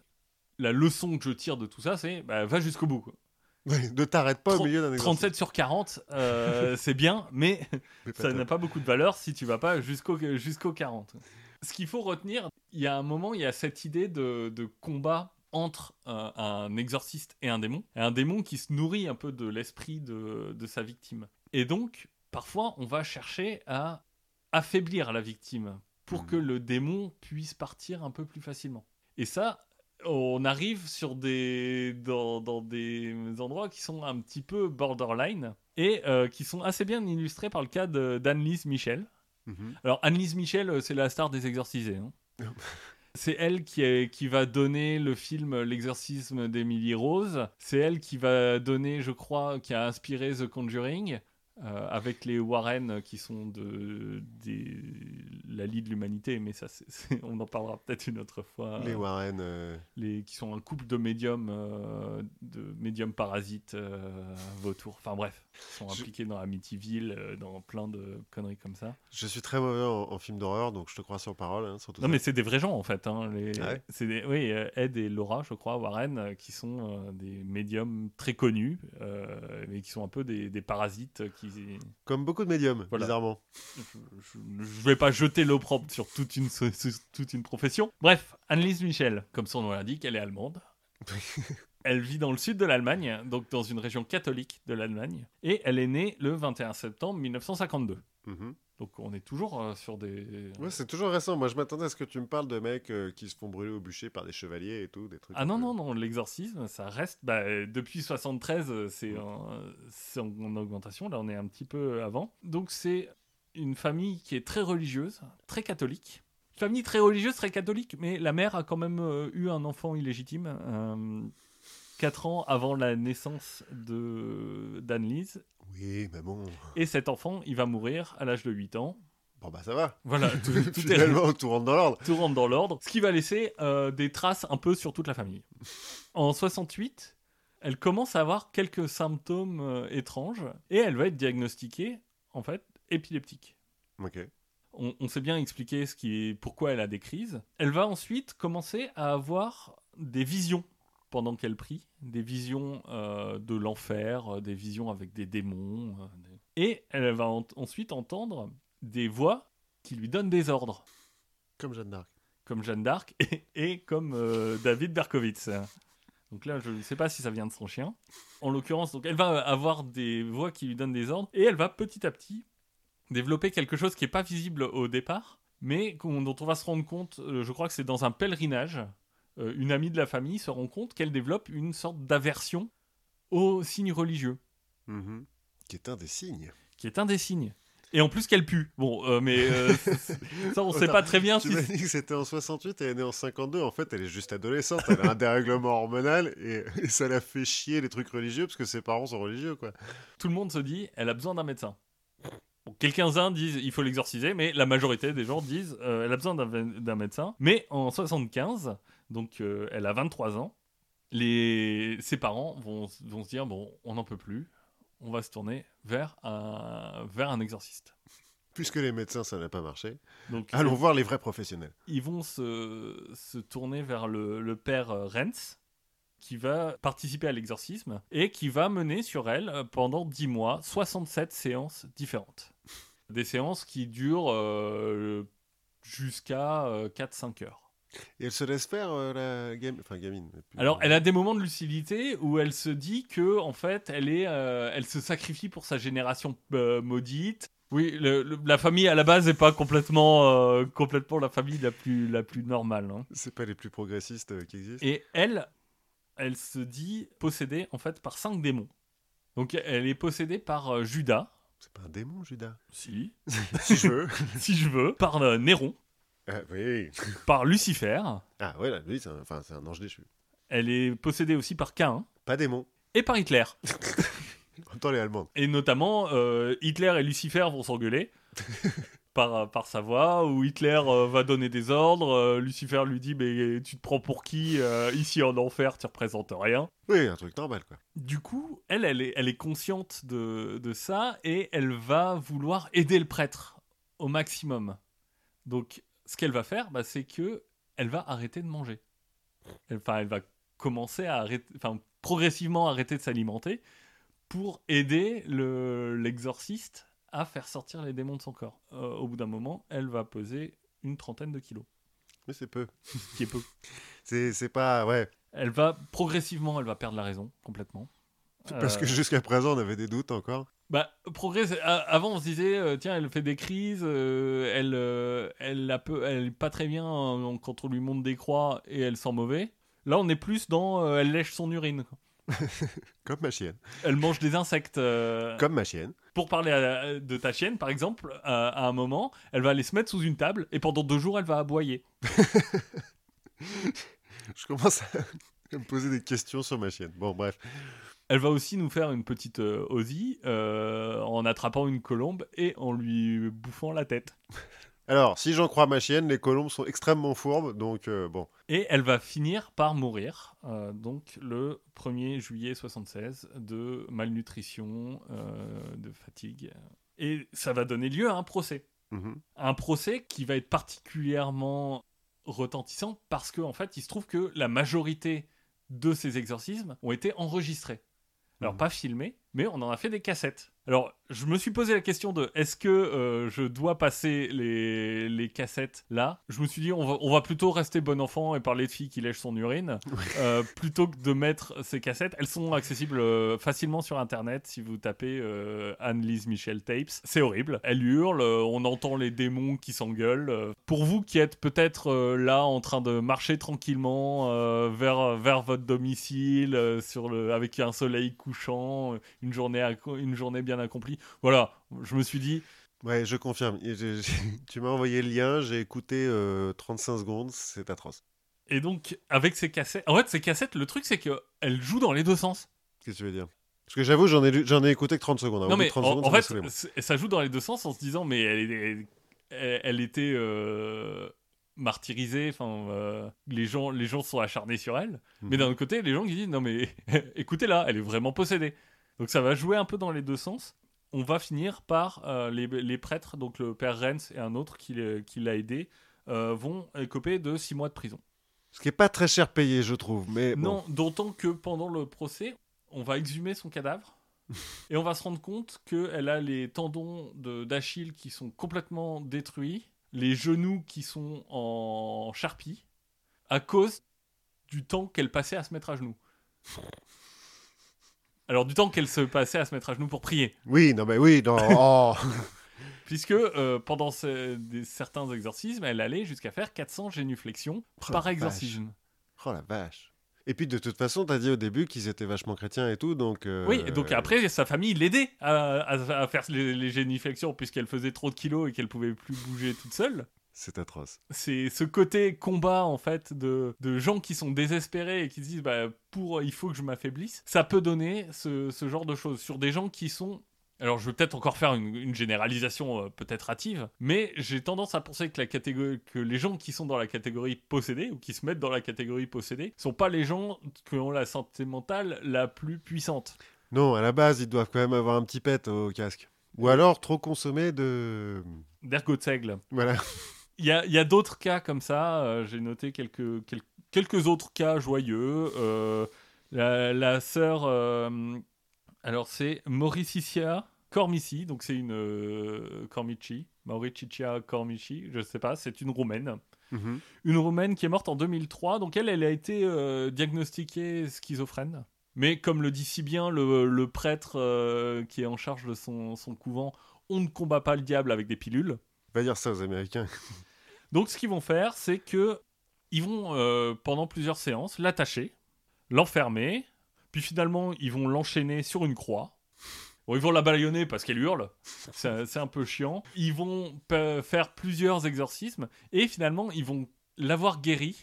La leçon que je tire de tout ça, c'est bah, va jusqu'au bout. quoi. Ouais, ne t'arrête pas au milieu d'un exercice. 37 sur 40, euh, c'est bien, mais ça n'a pas beaucoup de valeur si tu vas pas jusqu'au jusqu'au 40. Ce qu'il faut retenir, il y a un moment, il y a cette idée de, de combat entre euh, un exorciste et un démon, et un démon qui se nourrit un peu de l'esprit de, de sa victime. Et donc, parfois, on va chercher à affaiblir la victime pour Mhm. que le démon puisse partir un peu plus facilement. Et ça, on arrive sur des dans, dans des endroits qui sont un petit peu borderline et euh, qui sont assez bien illustrés par le cas d'Anne-Lise Michel. Mhm. Alors Anne-Lise Michel, euh, c'est la star des exorcisés. hein. C'est elle qui, est- qui va donner le film L'exorcisme d'Emily Rose. C'est elle qui va donner, je crois, qui a inspiré The Conjuring. Euh, avec les Warren qui sont de, des, la Ligue de l'humanité, mais ça, on en parlera peut-être une autre fois. Les Warren. euh, Les- qui sont un couple de médiums, euh, de médiums parasites euh, vautours. Enfin bref, ils sont Je- impliqués dans Amityville, euh, dans plein de conneries comme ça. Je suis très mauvais en, en film d'horreur, donc je te crois sur parole. hein, sur tout Non ça. mais c'est des vrais gens en fait. Hein, les, Ah ouais des- oui, euh, Ed et Laura, je crois, Warren, euh, qui sont euh, des médiums très connus, euh, mais qui sont un peu des, des parasites qui. Comme beaucoup de médiums, Voilà. bizarrement. Je, je- je vais pas jeter l'opprobre sur toute une, sur toute une profession. Bref, Annelise Michel, comme son nom l'indique, elle est allemande. Elle vit dans le sud de l'Allemagne, donc dans une région catholique de l'Allemagne, et elle est née le 21 septembre 1952. Mhm. Donc on est toujours euh, sur des... Ouais, c'est toujours récent. Moi, je m'attendais à ce que tu me parles de mecs euh, qui se font brûler au bûcher par des chevaliers et tout, des trucs. Ah non, peu- non, non, l'exorcisme, ça reste. bah, euh, depuis 73, euh, c'est en, c'est en, en augmentation. Là, on est un petit peu avant. Donc, c'est une famille qui est très religieuse, très catholique. Famille très religieuse, très catholique, mais la mère a quand même euh, eu un enfant illégitime. euh, Quatre ans avant la naissance de d'Anne-Lise. Oui, mais bon. Et cet enfant, il va mourir à l'âge de 8 ans. Bon, bah ça va. Voilà, tout, tout est, tout rentre dans l'ordre. tout rentre dans l'ordre, ce qui va laisser euh, des traces un peu sur toute la famille. En 68, elle commence à avoir quelques symptômes euh, étranges et elle va être diagnostiquée en fait épileptique. Ok. On, on sait bien expliquer ce qui est, pourquoi elle a des crises. Elle va ensuite commencer à avoir des visions pendant qu'elle prie, des visions euh, de l'enfer, euh, des visions avec des démons. euh, des- Et elle va en- ensuite entendre des voix qui lui donnent des ordres Comme Jeanne d'Arc. comme Jeanne d'Arc et, et comme euh, David Berkowitz. Donc là, je ne sais pas si ça vient de son chien. En l'occurrence, donc elle va avoir des voix qui lui donnent des ordres et elle va petit à petit développer quelque chose qui n'est pas visible au départ, mais dont on va se rendre compte, je crois que c'est dans un pèlerinage, euh, une amie de la famille se rend compte qu'elle développe une sorte d'aversion aux signes religieux, Mhm. Qui est un des signes. qui est un des signes. Et en plus qu'elle pue. Bon, euh, mais euh, ça, on ne sait pas très bien Tu si m'as dit que c'était en 68 et elle est née en 52. En fait, elle est juste adolescente. Elle a un dérèglement hormonal et, et ça la fait chier les trucs religieux parce que ses parents sont religieux, quoi. tout le monde se dit elle a besoin d'un médecin. Bon, Quelques-uns disent il faut l'exorciser, mais la majorité des gens disent euh, elle a besoin d'un d'un médecin. Mais en 75, donc euh, elle a 23 ans, les... ses parents vont, vont se dire bon, on n'en peut plus, on va se tourner vers un, vers un exorciste. Puisque les médecins, ça n'a pas marché. Donc Allons voir les vrais professionnels. ils vont se, se tourner vers le, le père euh, Renz, qui va participer à l'exorcisme et qui va mener sur elle euh, pendant 10 mois 67 séances différentes. Des séances qui durent euh, jusqu'à euh, 4-5 heures. Et elle se laisse faire, euh, la gamine. Enfin, gamine. Alors, elle a des moments de lucidité où elle se dit que, en fait, elle est, euh, elle se sacrifie pour sa génération euh, maudite. Oui, le- le- la famille à la base n'est pas complètement, complètement la famille la plus, la plus normale. hein. C'est pas les plus progressistes qui existent. Et elle, elle se dit possédée en fait par cinq démons. Donc elle est possédée par Judas, C'est pas un démon, Judas? si, si je veux. si je veux, par Néron, Ah, oui. par Lucifer. Ah, ouais, là, lui, c'est un, enfin, c'est un ange déchu. Elle est possédée aussi par Cain Pas démon. et par Hitler. Autant les Allemandes. Et notamment, euh, Hitler et Lucifer vont s'engueuler. Par, par sa voix, où Hitler euh, va donner des ordres, euh, Lucifer lui dit mais tu te prends pour qui euh, ici en enfer, tu représentes rien. Oui, un truc normal, quoi. Du coup, elle, elle est, elle est consciente de, de ça et elle va vouloir aider le prêtre au maximum. Donc, ce qu'elle va faire, bah, c'est que elle va arrêter de manger. Elle- Enfin, elle va commencer à arrêter, enfin, progressivement arrêter de s'alimenter pour aider le- l'exorciste à faire sortir les démons de son corps. Euh, au bout d'un moment, elle va peser une trentaine de kilos, Mais c'est peu. qui est peu. C'est c'est pas. Ouais. Elle va progressivement, elle va perdre la raison complètement. Parce Euh, que jusqu'à présent, on avait des doutes encore. Bah, progrès. Avant, on se disait, euh, tiens, elle fait des crises, euh, elle, euh, elle, a peu, elle est pas très bien euh, quand on lui monte des croix et elle sent mauvais. Là, on est plus dans, elle lèche son urine. Comme ma chienne. Elle mange des insectes. Comme ma chienne. Pour parler à- de ta chienne, par exemple, à, à un moment, elle va aller se mettre sous une table et pendant deux jours, elle va aboyer. Je commence à me poser des questions sur ma chienne. Bon, bref. Elle va aussi nous faire une petite euh, Ozzy euh, en attrapant une colombe et en lui bouffant la tête. Alors, si j'en crois ma chienne, les colombes sont extrêmement fourbes, donc euh, bon. Et elle va finir par mourir, euh, donc le 1er juillet 76, de malnutrition, de fatigue. Et ça va donner lieu à un procès. Mhm. Un procès qui va être particulièrement retentissant parce qu'en en fait, il se trouve que la majorité de ces exorcismes ont été enregistrés. Alors, Mhm. pas filmés, mais on en a fait des cassettes. Alors, je me suis posé la question de est-ce que euh, je dois passer les, les cassettes là? Je me suis dit, on va, on va plutôt rester bon enfant et parler de filles qui lèchent son urine, euh, plutôt que de mettre ces cassettes. Elles sont accessibles euh, facilement sur internet si vous tapez Anne-Lise Michel Tapes. C'est horrible. Elle hurle, on entend les démons qui s'engueulent. Pour vous qui êtes peut-être là en train de marcher tranquillement vers, vers votre domicile, sur le, avec un soleil couchant, une journée, une journée bien accomplie, voilà, je me suis dit, Ouais, je confirme. Tu m'as envoyé le lien, j'ai écouté euh, 35 secondes, c'est atroce. et donc avec ces cassettes, en fait ces cassettes, le truc c'est qu'elles jouent dans les deux sens. Qu'est-ce que tu veux dire? Parce que j'avoue, j'en ai, j'en ai écouté que 30 secondes. hein. Non mais 30 en, secondes, en ça fait, ça joue dans les deux sens en se disant mais elle, est- elle, elle était euh, martyrisée, enfin euh, les gens les gens sont acharnés sur elle, mais Mhm. d'un autre côté les gens qui disent non mais écoutez-la, elle est vraiment possédée. Donc ça va jouer un peu dans les deux sens. On va finir par euh, les, les prêtres, donc le père Renz et un autre qui, l'a aidé, euh, vont écoper de six mois de prison. Ce qui est pas très cher payé, je trouve. Mais bon. Non, d'autant que pendant le procès, on va exhumer son cadavre et on va se rendre compte qu'elle a les tendons d'Achille qui sont complètement détruits, les genoux qui sont en charpie, à cause du temps qu'elle passait à se mettre à genoux. Alors, du temps qu'elle se passait à se mettre à genoux pour prier. Oui, non, mais oui, non. oh. Puisque euh, pendant ce- des- certains exorcismes, elle allait jusqu'à faire 400 génuflexions Oh, par exorcisme. oh la vache. Et puis de toute façon, t'as dit au début qu'ils étaient vachement chrétiens et tout, donc. euh, Oui, et donc après, sa famille l'aidait à, à- à faire les, les géniflexions puisqu'elle faisait trop de kilos et qu'elle pouvait plus bouger toute seule. C'est atroce. C'est ce côté combat en fait de, de gens qui sont désespérés et qui se disent bah, pour il faut que je m'affaiblisse. Ça peut donner ce, ce genre de choses sur des gens qui sont alors, je vais peut-être encore faire une, une généralisation euh, peut-être hâtive, mais j'ai tendance à penser que, la catégorie, que les gens qui sont dans la catégorie possédée, ou qui se mettent dans la catégorie possédée, sont pas les gens qui ont la santé mentale la plus puissante. Non, à la base, ils doivent quand même avoir un petit pet au casque. Ou alors trop consommer de. D'ergot de seigle. Voilà. Il y a, il y a d'autres cas comme ça. euh, J'ai noté quelques, quel- quelques autres cas joyeux. Euh, la, la sœur, euh, alors c'est Mauriticia Cormici, donc c'est une Cormici, Mauriticia Cormici, je sais pas, c'est une roumaine. Mhm. Une roumaine qui est morte en 2003, donc elle, elle a été euh, diagnostiquée schizophrène. Mais comme le dit si bien le, le prêtre euh, qui est en charge de son, son couvent, on ne combat pas le diable avec des pilules. Va dire ça aux Américains. Donc ce qu'ils vont faire, c'est que ils vont euh, pendant plusieurs séances l'attacher, l'enfermer, puis finalement ils vont l'enchaîner sur une croix. Bon, ils vont la balayonner parce qu'elle hurle, c'est un peu chiant. Ils vont faire plusieurs exorcismes et finalement ils vont l'avoir guérie,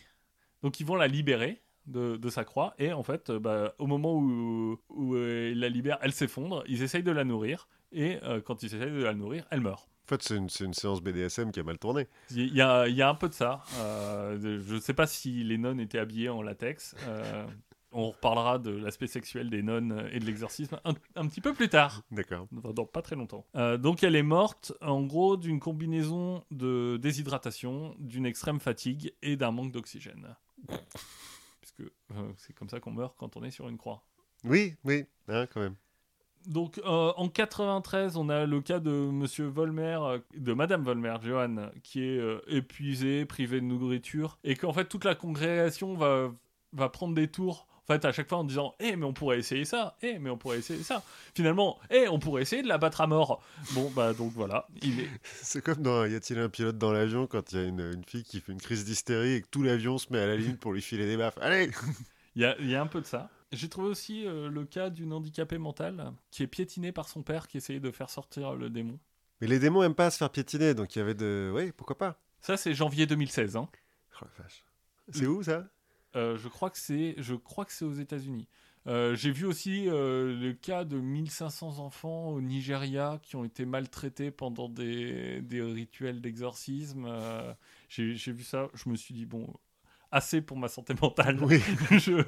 donc ils vont la libérer de, sa croix et en fait, euh, bah, au moment où, où euh, ils la libèrent, elle s'effondre. Ils essayent de la nourrir et quand ils essayent de la nourrir, elle meurt. En fait, c'est une, séance BDSM qui a mal tourné. Il y, a, il y a un peu de ça. Euh, je ne sais pas si les nonnes étaient habillées en latex. Euh, on reparlera de l'aspect sexuel des nonnes et de l'exorcisme un, un petit peu plus tard. D'accord. Dans pas très longtemps. Euh, donc elle est morte en gros d'une combinaison de déshydratation, d'une extrême fatigue et d'un manque d'oxygène. Puisque euh, c'est comme ça qu'on meurt quand on est sur une croix. Oui, oui, hein, quand même. Donc euh, en 93, on a le cas de Monsieur Volmer, euh, de Madame Volmer, Johan, qui est euh, épuisée, privée de nourriture, et qu'en fait toute la congrégation va, va prendre des tours. En fait, à chaque fois en disant Eh, mais on pourrait essayer ça Eh, mais on pourrait essayer ça Finalement, Eh, on pourrait essayer de la battre à mort Bon, bah, donc voilà. Il est... C'est comme dans Y a-t-il un pilote dans l'avion quand il y a une, une fille qui fait une crise d'hystérie et que tout l'avion se met à la ligne pour lui filer des baffes. Allez il, y a, il y a un peu de ça. J'ai trouvé aussi euh, le cas d'une handicapée mentale qui est piétinée par son père qui essayait de faire sortir le démon. Mais les démons aiment pas se faire piétiner, donc il y avait de. Oui, pourquoi pas Ça, c'est janvier 2016. Hein. Oh la vache. C'est où ça? Euh, je crois que c'est, je crois que c'est aux États-Unis. Euh, J'ai vu aussi le cas de 1500 enfants au Nigeria qui ont été maltraités pendant des, des rituels d'exorcisme. J'ai vu ça, je me suis dit, bon, assez pour ma santé mentale. Oui. je,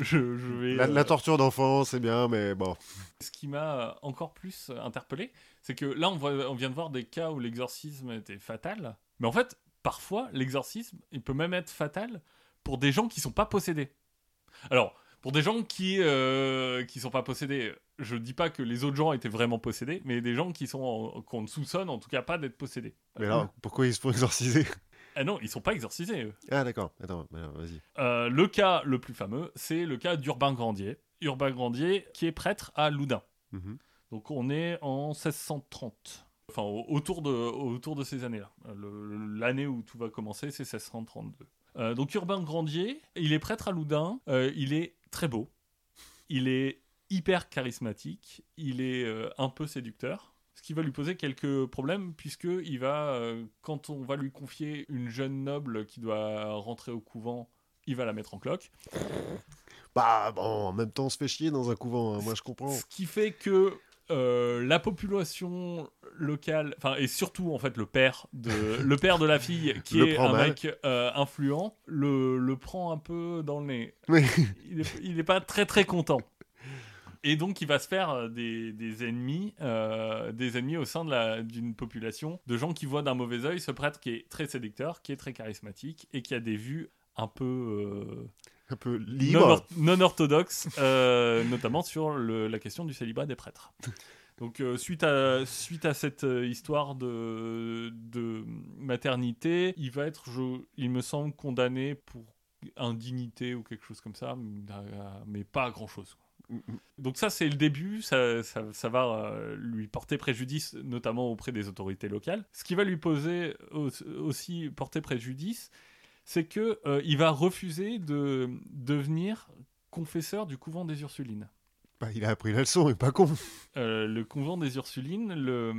je, je vais. La, la euh, torture d'enfant, c'est bien, mais bon. Ce qui m'a encore plus interpellé, c'est que là, on, voit- on vient de voir des cas où l'exorcisme était fatal. Mais en fait, parfois, l'exorcisme, il peut même être fatal pour des gens qui sont pas possédés. Alors, pour des gens qui euh, qui sont pas possédés, je dis pas que les autres gens étaient vraiment possédés, mais des gens qui sont qu'on soupçonne en tout cas pas d'être possédés. Mais alors, pourquoi ils se font exorciser? Ah non, ils sont pas exorcisés. eux. Ah, d'accord. Attends, vas-y. Euh, le cas le plus fameux, c'est le cas d'Urbain Grandier. Urbain Grandier, qui est prêtre à Loudun. Mhm. Donc on est en 1630. Enfin, au- autour de, autour de ces années-là. L'année où tout va commencer, c'est 1632. Euh, donc Urbain Grandier, il est prêtre à Loudun. Euh, il est très beau. Il est hyper charismatique. Il est un peu séducteur. Ce qui va lui poser quelques problèmes, puisque il va, euh, quand on va lui confier une jeune noble qui doit rentrer au couvent, il va la mettre en cloque. Bah, bon, en même temps, on se fait chier dans un couvent, hein, moi je comprends. Ce qui fait que euh, la population locale, enfin et surtout en fait le père de le père de la fille qui Le est un mal. mec euh, influent, le, le prend un peu dans le nez. Oui. Il est, il est pas très très content. Et donc il va se faire euh, des, des ennemis, euh, des ennemis au sein d'une population de gens qui voient d'un mauvais œil ce prêtre qui est très séducteur, qui est très charismatique et qui a des vues un peu euh, Un peu non, libre. or- non orthodoxe, euh, notamment sur le- la question du célibat des prêtres. Donc euh, suite, à, suite à cette histoire de, de maternité, il va être, je, il me semble, condamné pour indignité ou quelque chose comme ça, mais, pas à grand-chose. Donc ça, c'est le début, ça, ça, ça va euh, lui porter préjudice, notamment auprès des autorités locales. Ce qui va lui poser au- aussi porter préjudice, c'est que euh, il va refuser de devenir confesseur du couvent des Ursulines. Bah, il a appris la leçon, il est pas con. Euh, le couvent des Ursulines, le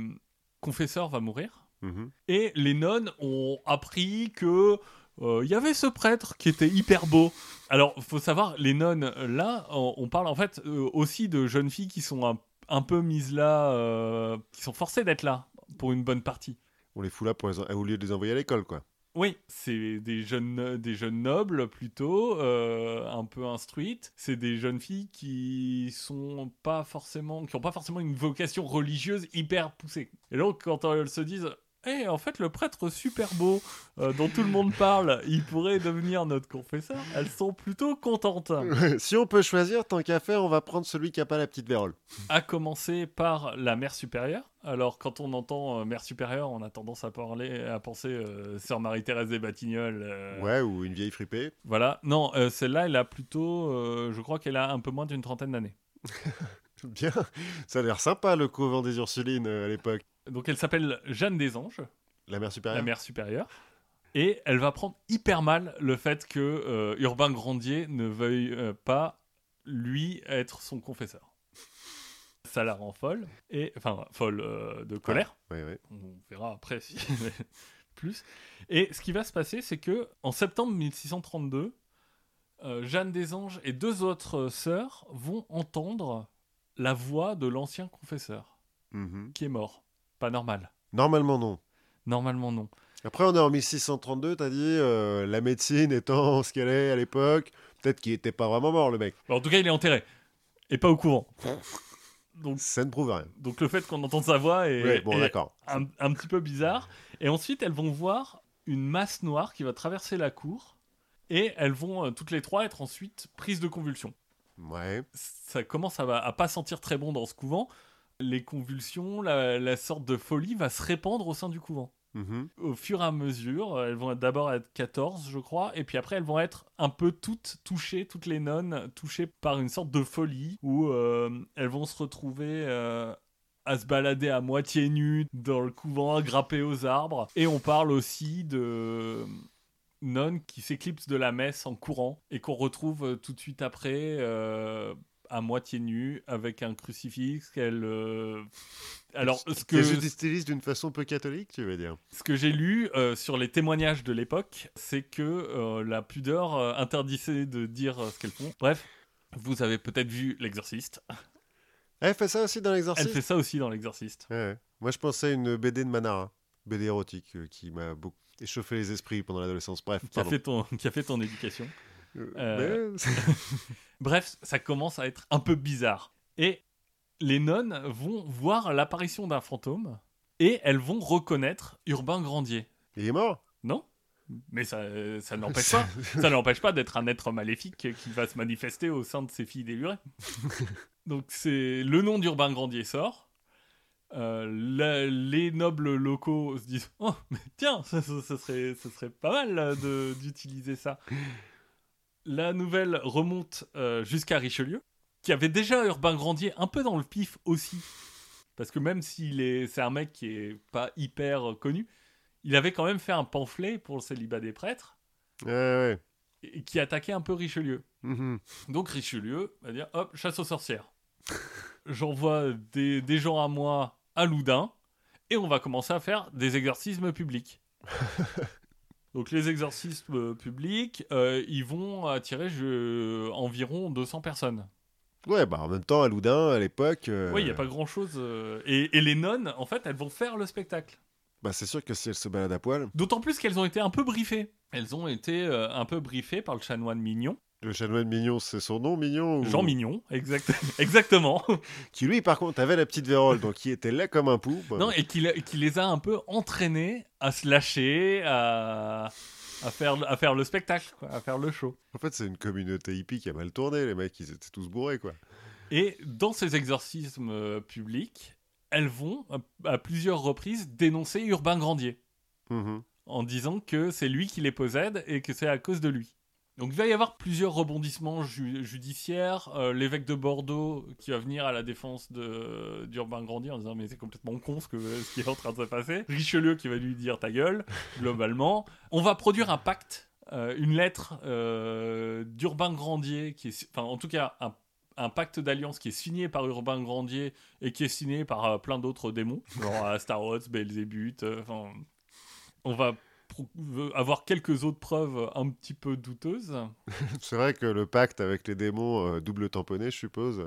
confesseur va mourir. Mhm. Et les nonnes ont appris que euh, il y avait ce prêtre qui était hyper beau. Alors, faut savoir, les nonnes, euh, là, on, parle en fait euh, aussi de jeunes filles qui sont un, un peu mises là, euh, qui sont forcées d'être là pour une bonne partie. On les fout là pour les au lieu de les envoyer à l'école, quoi. Oui, c'est des jeunes, des jeunes nobles plutôt, euh, un peu instruites. C'est des jeunes filles qui sont pas forcément, qui ont pas forcément une vocation religieuse hyper poussée. Et donc quand elles se disent, eh, en fait le prêtre super beau euh, dont tout le monde parle, il pourrait devenir notre confesseur, elles sont plutôt contentes. si on peut choisir, tant qu'à faire, on va prendre celui qui a pas la petite vérole. À commencer par la mère supérieure. Alors, quand on entend euh, mère supérieure, on a tendance à, parler, à penser euh, sœur Marie-Thérèse des Batignolles. Ouais, ou une vieille fripée. Voilà. Non, celle-là, elle a plutôt. je crois qu'elle a un peu moins d'une trentaine d'années. Bien. Ça a l'air sympa, le couvent des Ursulines à l'époque. Donc, elle s'appelle Jeanne des Anges, La mère supérieure la mère supérieure. Et elle va prendre hyper mal le fait que euh, Urbain Grandier ne veuille euh, pas, lui, être son confesseur. Ça la rend folle, et enfin folle euh, de colère. Ouais, ouais. On verra après si plus. Et ce qui va se passer, c'est que en septembre 1632, euh, Jeanne des Anges et deux autres sœurs vont entendre la voix de l'ancien confesseur Mhm. qui est mort. Pas normal. Normalement, non. Normalement non. Après, on est en 1632, t'as dit, euh, la médecine étant ce qu'elle est à l'époque, peut-être qu'il était pas vraiment mort, le mec. Alors, en tout cas, il est enterré et pas au couvent. Donc, Ça ne prouve rien. donc le fait qu'on entende sa voix est, bon, est un petit peu bizarre. Et ensuite, elles vont voir une masse noire qui va traverser la cour. Et elles vont euh, toutes les trois être ensuite prises de convulsions. Ouais. Ça commence à, à pas sentir très bon dans ce couvent. Les convulsions, la, la sorte de folie va se répandre au sein du couvent. Mhm. Au fur et à mesure, euh, elles vont d'abord être 14, je crois, et puis après elles vont être un peu toutes touchées, toutes les nonnes touchées par une sorte de folie où euh, elles vont se retrouver euh, à se balader à moitié nues dans le couvent, à grapper aux arbres. Et on parle aussi de nonnes qui s'éclipsent de la messe en courant et qu'on retrouve euh, tout de suite après euh, à moitié nues avec un crucifix qu'elles... euh, Alors, ce que... Je d'une façon peu catholique, tu veux dire Ce que j'ai lu euh, sur les témoignages de l'époque, c'est que euh, la pudeur interdisait de dire ce qu'elles font. Bref, Vous avez peut-être vu L'Exorciste. Elle fait ça aussi dans Elle l'exorcisme fait ça aussi dans L'Exorciste. Ouais, ouais. Moi, je pensais à une BD de Manara, BD érotique, qui m'a beaucoup échauffé les esprits pendant l'adolescence. Bref, Qui a, fait ton, qui a fait ton éducation. Euh, Euh, Bref, ça commence à être un peu bizarre. Et les nonnes vont voir l'apparition d'un fantôme et elles vont reconnaître Urbain Grandier. Il est mort? Non Mais ça, ça n'empêche pas, ça n'empêche pas d'être un être maléfique qui va se manifester au sein de ses filles délurées. Donc c'est le nom d'Urbain Grandier sort. Euh, la- les nobles locaux se disent oh mais tiens ça, ça- ça serait ça serait pas mal euh, de- d'utiliser ça. La nouvelle remonte euh, jusqu'à Richelieu qui avait déjà Urbain Grandier un peu dans le pif aussi parce que même s'il est c'est un mec qui est pas hyper connu il avait quand même fait un pamphlet pour le célibat des prêtres Ouais, ouais. et qui attaquait un peu Richelieu. Mhm. Donc Richelieu va dire hop, chasse aux sorcières. J'envoie des, des gens à moi à Loudun et on va commencer à faire des exorcismes publics. Donc les exorcismes euh, publics, euh, ils vont attirer je- environ 200 personnes. Ouais, bah en même temps, à Loudun, à l'époque. euh, Oui, il n'y a pas grand-chose. euh, Et, et les nonnes, en fait, elles vont faire le spectacle. Bah, c'est sûr que si elle se balade à poil, D'autant plus qu'elles ont été un peu briefées. Elles ont été euh, un peu briefées par le chanoine Mignon. Le chanoine Mignon, c'est son nom, Mignon ou- Jean Mignon, exact- exactement. Qui lui, par contre, avait la petite vérole, donc il était là comme un pou. Bah, non, et qui, qui les a un peu entraînés à se lâcher, à, à, faire, à faire le spectacle, quoi, à faire le show. En fait, c'est une communauté hippie qui a mal tourné, les mecs, ils étaient tous bourrés, quoi. Et dans ces exorcismes euh, publics, elles vont, à, à plusieurs reprises, dénoncer Urbain Grandier, Mhm. en disant que c'est lui qui les possède et que c'est à cause de lui. Donc il va y avoir plusieurs rebondissements ju- judiciaires. Euh, L'évêque de Bordeaux qui va venir à la défense d'Urbain Grandier en disant mais c'est complètement con ce, que, ce qui est en train de se passer. Richelieu qui va lui dire ta gueule, globalement. On va produire un pacte, euh, une lettre euh, d'Urbain Grandier, qui est, enfin en tout cas un, un pacte d'alliance qui est signé par Urbain Grandier et qui est signé par euh, plein d'autres démons, genre Astaroth, Belzébuth, euh, on va pro- avoir quelques autres preuves un petit peu douteuses. C'est vrai que le pacte avec les démons euh, double tamponné, je suppose.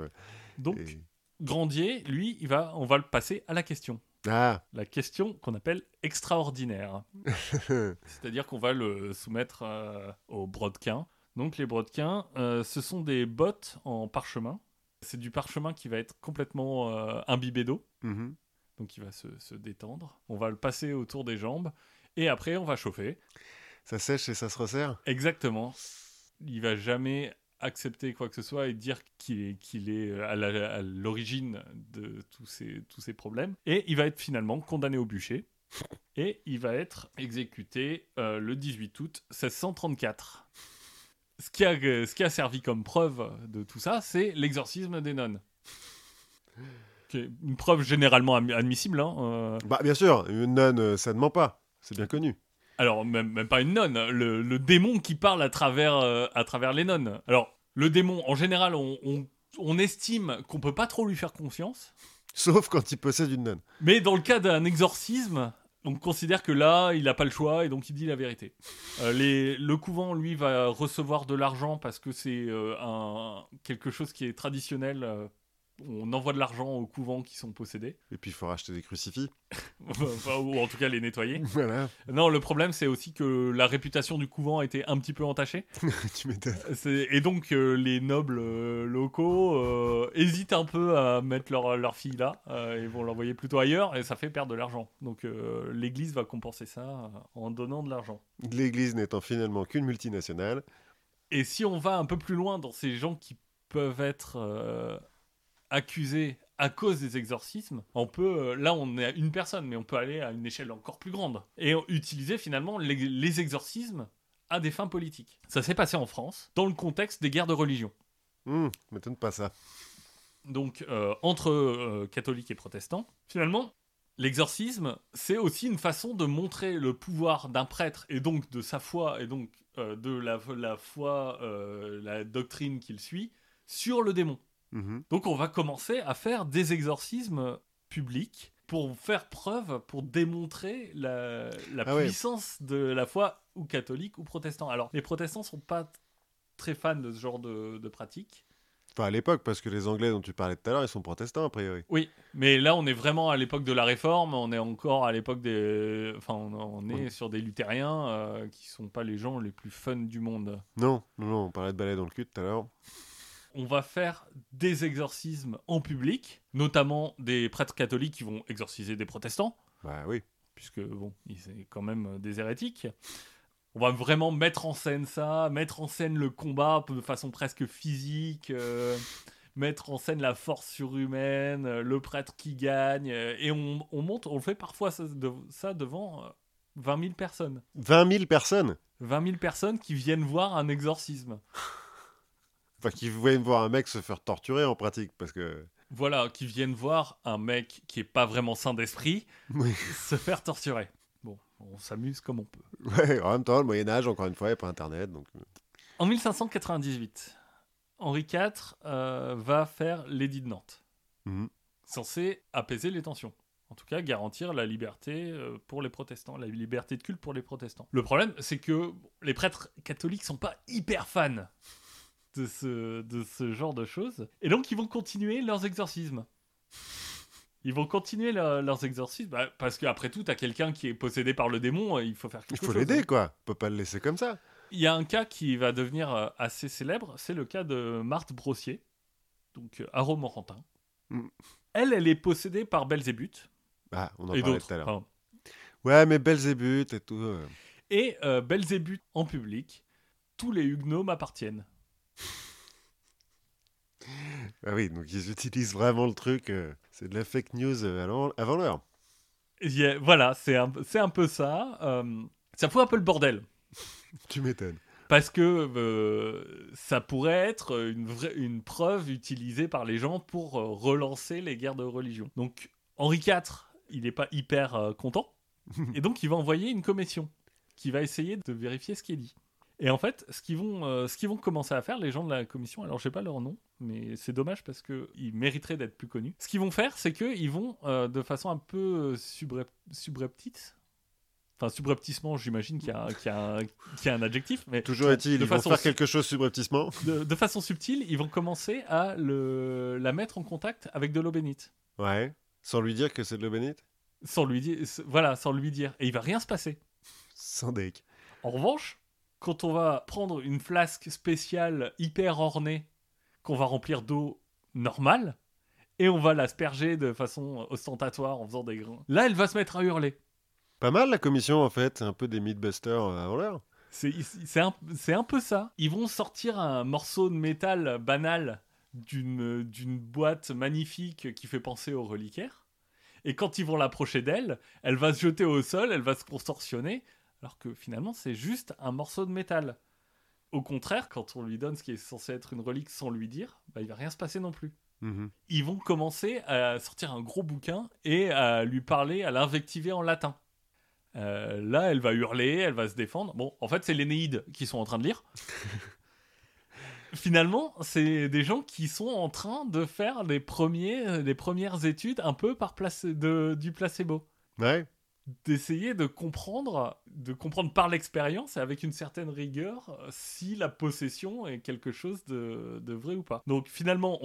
Donc, et- Grandier, lui, il va, on va le passer à la question. Ah La question qu'on appelle extraordinaire. C'est-à-dire qu'on va le soumettre euh, aux brodequins. Donc, les brodequins, euh, ce sont des bottes en parchemin. C'est du parchemin qui va être complètement euh, imbibé d'eau. Mhm. Donc, il va se, se détendre. On va le passer autour des jambes. Et après, on va chauffer. Ça sèche et ça se resserre Exactement. Il va jamais accepter quoi que ce soit et dire qu'il est, qu'il est à la- à l'origine de tous ces, tous ces problèmes. Et il va être finalement condamné au bûcher. Et il va être exécuté euh, le 18 août 1634. Ce qui, a, ce qui a servi comme preuve de tout ça, c'est l'exorcisme des nonnes. Une preuve généralement admi- admissible. hein, euh, Bah, bien sûr, une nonne, euh, ça ne ment pas. C'est bien connu. Alors, même, même pas une nonne, le, le démon qui parle à travers, euh, à travers les nonnes. Alors, le démon, en général, on, on- on estime qu'on peut pas trop lui faire confiance. Sauf quand il possède une nonne. Mais dans le cas d'un exorcisme, on considère que là, il n'a pas le choix et donc il dit la vérité. Euh, les- le couvent, lui, va recevoir de l'argent parce que c'est euh, quelque chose qui est traditionnel. On envoie de l'argent aux couvents qui sont possédés, Et puis, il faut racheter des crucifix. Enfin, ou en tout cas les nettoyer. voilà, Non, le problème, c'est aussi que la réputation du couvent a été un petit peu entachée. tu m'étonnes. Et donc, euh, les nobles euh, locaux euh, hésitent un peu à mettre leur, leur fille là et vont l'envoyer plutôt ailleurs et ça fait perdre de l'argent. Donc, l'église va compenser ça en donnant de l'argent. L'église n'étant finalement qu'une multinationale. Et si on va un peu plus loin dans ces gens qui peuvent être accusés à cause des exorcismes, on peut, euh, là on est à une personne, mais on peut aller à une échelle encore plus grande et utiliser finalement les, les exorcismes à des fins politiques. Ça s'est passé en France dans le contexte des guerres de religion. Hum, m'étonne pas ça. donc euh, entre euh, catholiques et protestants. Finalement, l'exorcisme, c'est aussi une façon de montrer le pouvoir d'un prêtre et donc de sa foi et donc euh, de la, la foi, la doctrine qu'il suit sur le démon. Mhm. Donc on va commencer à faire des exorcismes publics pour faire preuve, pour démontrer la, la Ah ouais. puissance de la foi ou catholique ou protestant. Alors les protestants sont pas très fans de ce genre de, de pratique. Enfin, à l'époque, parce que les Anglais dont tu parlais tout à l'heure, ils sont protestants, a priori. Oui, mais là, on est vraiment à l'époque de la Réforme, on est encore à l'époque des... Enfin, on, est sur des luthériens euh, qui sont pas les gens les plus fun du monde. Non, non, non, on parlait de balai dans le cul tout à l'heure. On va faire des exorcismes en public, notamment des prêtres catholiques qui vont exorciser des protestants. Bah oui. puisque bon, c'est quand même euh, des hérétiques. On va vraiment mettre en scène ça, mettre en scène le combat de façon presque physique, euh, mettre en scène la force surhumaine, euh, le prêtre qui gagne, et on, on monte, on le fait parfois ça, de- ça devant euh, 20 000 personnes. 20 000 personnes? 20 000 personnes qui viennent voir un exorcisme. Enfin, qui voulaient voir un mec se faire torturer en pratique, parce que... Voilà, qui viennent voir un mec qui est pas vraiment sain d'esprit Oui. se faire torturer. Bon, on s'amuse comme on peut. Ouais, en même temps, le Moyen-Âge, encore une fois, il n'y a pas Internet, donc... euh, En 1598, Henri IV euh, va faire l'édit de Nantes, mhm. censé apaiser les tensions. En tout cas, garantir la liberté euh, pour les protestants, la liberté de culte pour les protestants. Le problème, c'est que les prêtres catholiques sont pas hyper fans de ce, de ce genre de choses. Et donc, ils vont continuer leurs exorcismes. Ils vont continuer leur- leurs exorcismes bah, parce qu'après tout, t'as quelqu'un qui est possédé par le démon, euh, il faut faire Il quelque faut chose. l'aider, hein. quoi. On peut pas le laisser comme ça. Il y a un cas qui va devenir euh, assez célèbre, c'est le cas de Marthe Brossier, donc euh, à Romorantin. Mm. Elle, elle est possédée par Belzébuth Ah, on en et parlait tout à l'heure. Enfin, Ouais, mais Belzébuth et tout... euh. Et euh, Belzébuth en public, tous les huguenots m'appartiennent. Ah oui, donc ils utilisent vraiment le truc. euh, c'est de la fake news euh, avant, avant l'heure. Il y a- Voilà, c'est un, c'est un peu ça. euh, ça fout un peu le bordel. Tu m'étonnes. Parce que euh, ça pourrait être une, vraie, une preuve utilisée par les gens pour relancer les guerres de religion. Donc Henri IV, il n'est pas hyper content. Et donc il va envoyer une commission qui va essayer de vérifier ce qui est dit. Et en fait, ce qu'ils vont, euh, ce qu'ils vont commencer à faire, les gens de la commission, alors je sais pas leur nom, mais c'est dommage parce qu'ils mériteraient d'être plus connus. Ce qu'ils vont faire, c'est qu'ils vont, euh, de façon un peu euh, subrep- subreptite, enfin subrepticement, j'imagine qu'il y, a un- qu'il y, qu'il y a un adjectif, mais Toujours est-il, de ils vont façon faire quelque chose subrepticement. de, de façon subtile, ils vont commencer à le, la mettre en contact avec de l'eau bénite. Ouais. Sans lui dire que c'est de l'eau bénite? Sans lui dire, voilà, sans lui dire. Et il va rien se passer. Sans deck. En revanche, quand on va prendre une flasque spéciale hyper ornée, qu'on va remplir d'eau normale, et on va l'asperger de façon ostentatoire en faisant des grains, là, elle va se mettre à hurler. Pas mal la commission en fait, c'est un peu des Mythbusters euh, avant l'heure. C'est un, un peu ça. Ils vont sortir un morceau de métal banal d'une d'une boîte magnifique qui fait penser au reliquaire. Et quand ils vont l'approcher d'elle, elle va se jeter au sol, elle va se contorsionner, alors que finalement c'est juste un morceau de métal. Au contraire, quand on lui donne ce qui est censé être une relique sans lui dire, bah, il va rien se passer non plus. Mhm. Ils vont commencer à sortir un gros bouquin et à lui parler, à l'invectiver en latin. Euh, là, elle va hurler, elle va se défendre. Bon, en fait, c'est l'Énéide qui sont en train de lire. Finalement, c'est des gens qui sont en train de faire les, premiers, les premières études un peu par place de, du placebo. Ouais. D'essayer de comprendre, de comprendre par l'expérience et avec une certaine rigueur euh, si la possession est quelque chose de, de vrai ou pas. Donc finalement,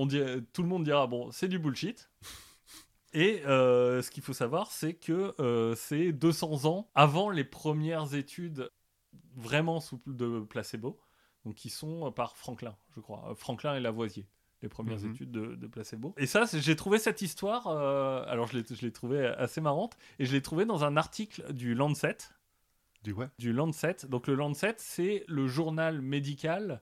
tout le monde dira bon, c'est du bullshit. Et euh, ce qu'il faut savoir, c'est que euh, c'est 200 ans avant les premières études vraiment de placebo, donc qui sont par Franklin, je crois, Euh, Franklin et Lavoisier, les premières Mhm. études de, de placebo. Et ça, j'ai trouvé cette histoire, euh, alors je l'ai je l'ai trouvée assez marrante, et je l'ai trouvée dans un article du Lancet, Du ouais. du Lancet. Donc le Lancet, c'est le journal médical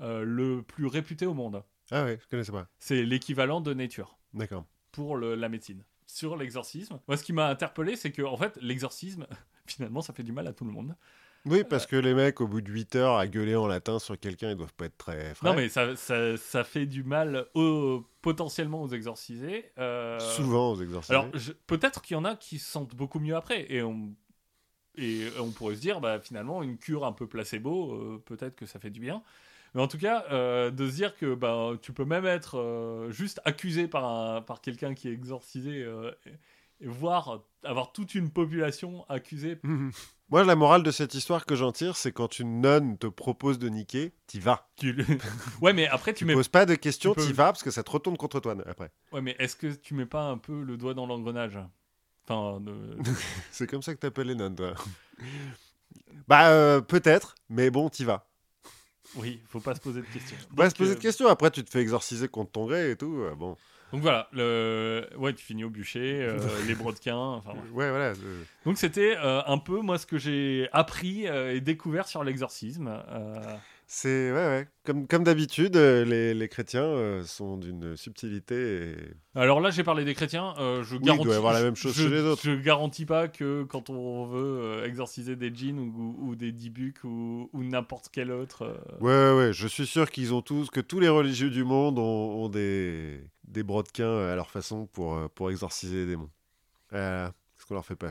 euh, le plus réputé au monde. Ah ouais, je connaissais pas. C'est l'équivalent de Nature D'accord. pour le- la médecine. Sur l'exorcisme, moi ce qui m'a interpellé, c'est que en fait, l'exorcisme, finalement, ça fait du mal à tout le monde. Oui, parce que les mecs, au bout de 8 heures, à gueuler en latin sur quelqu'un, ils doivent pas être très frais. Non, mais ça, ça, ça fait du mal aux- potentiellement aux exorcisés. euh, Souvent aux exorcisés. Alors, je- peut-être qu'il y en a qui se sentent beaucoup mieux après. Et on, et on pourrait se dire, bah, finalement, une cure un peu placebo, euh, peut-être que ça fait du bien. Mais en tout cas, euh, de se dire que bah, tu peux même être euh, juste accusé par, un- par quelqu'un qui est exorcisé euh, et voir avoir toute une population accusée. Moi, la morale de cette histoire que j'en tire, c'est quand une nonne te propose de niquer, t'y vas. Tu le- ouais, mais après tu Tu mets. poses pas de questions, peux- t'y vas parce que ça te retourne contre toi après. Ouais, mais est-ce que tu mets pas un peu le doigt dans l'engrenage? Enfin, C'est comme ça que t'appelles les nonnes, toi. bah, euh, peut-être, mais bon, t'y vas. oui, faut pas se poser de questions. Pas Donc, se poser euh, de questions. Après, tu te fais exorciser contre ton gré et tout. euh, bon. Donc voilà, le... ouais, tu finis au bûcher, euh, les brodequins. Enfin, ouais. Ouais, voilà. Donc c'était euh, un peu moi ce que j'ai appris euh, et découvert sur l'exorcisme. C'est, ouais, ouais. Comme, comme d'habitude, les, les chrétiens sont d'une subtilité. Et... Alors là, j'ai parlé des chrétiens. je il garantis. doit y avoir la même chose je, chez les autres. Je garantis pas que quand on veut exorciser des djinns ou, ou des dibuks ou, ou n'importe quel autre. Ouais, ouais, ouais, je suis sûr qu'ils ont tous, que tous les religieux du monde ont, ont des, des brodequins à leur façon pour, euh, pour exorciser les démons. Euh, Parce qu'on leur fait pas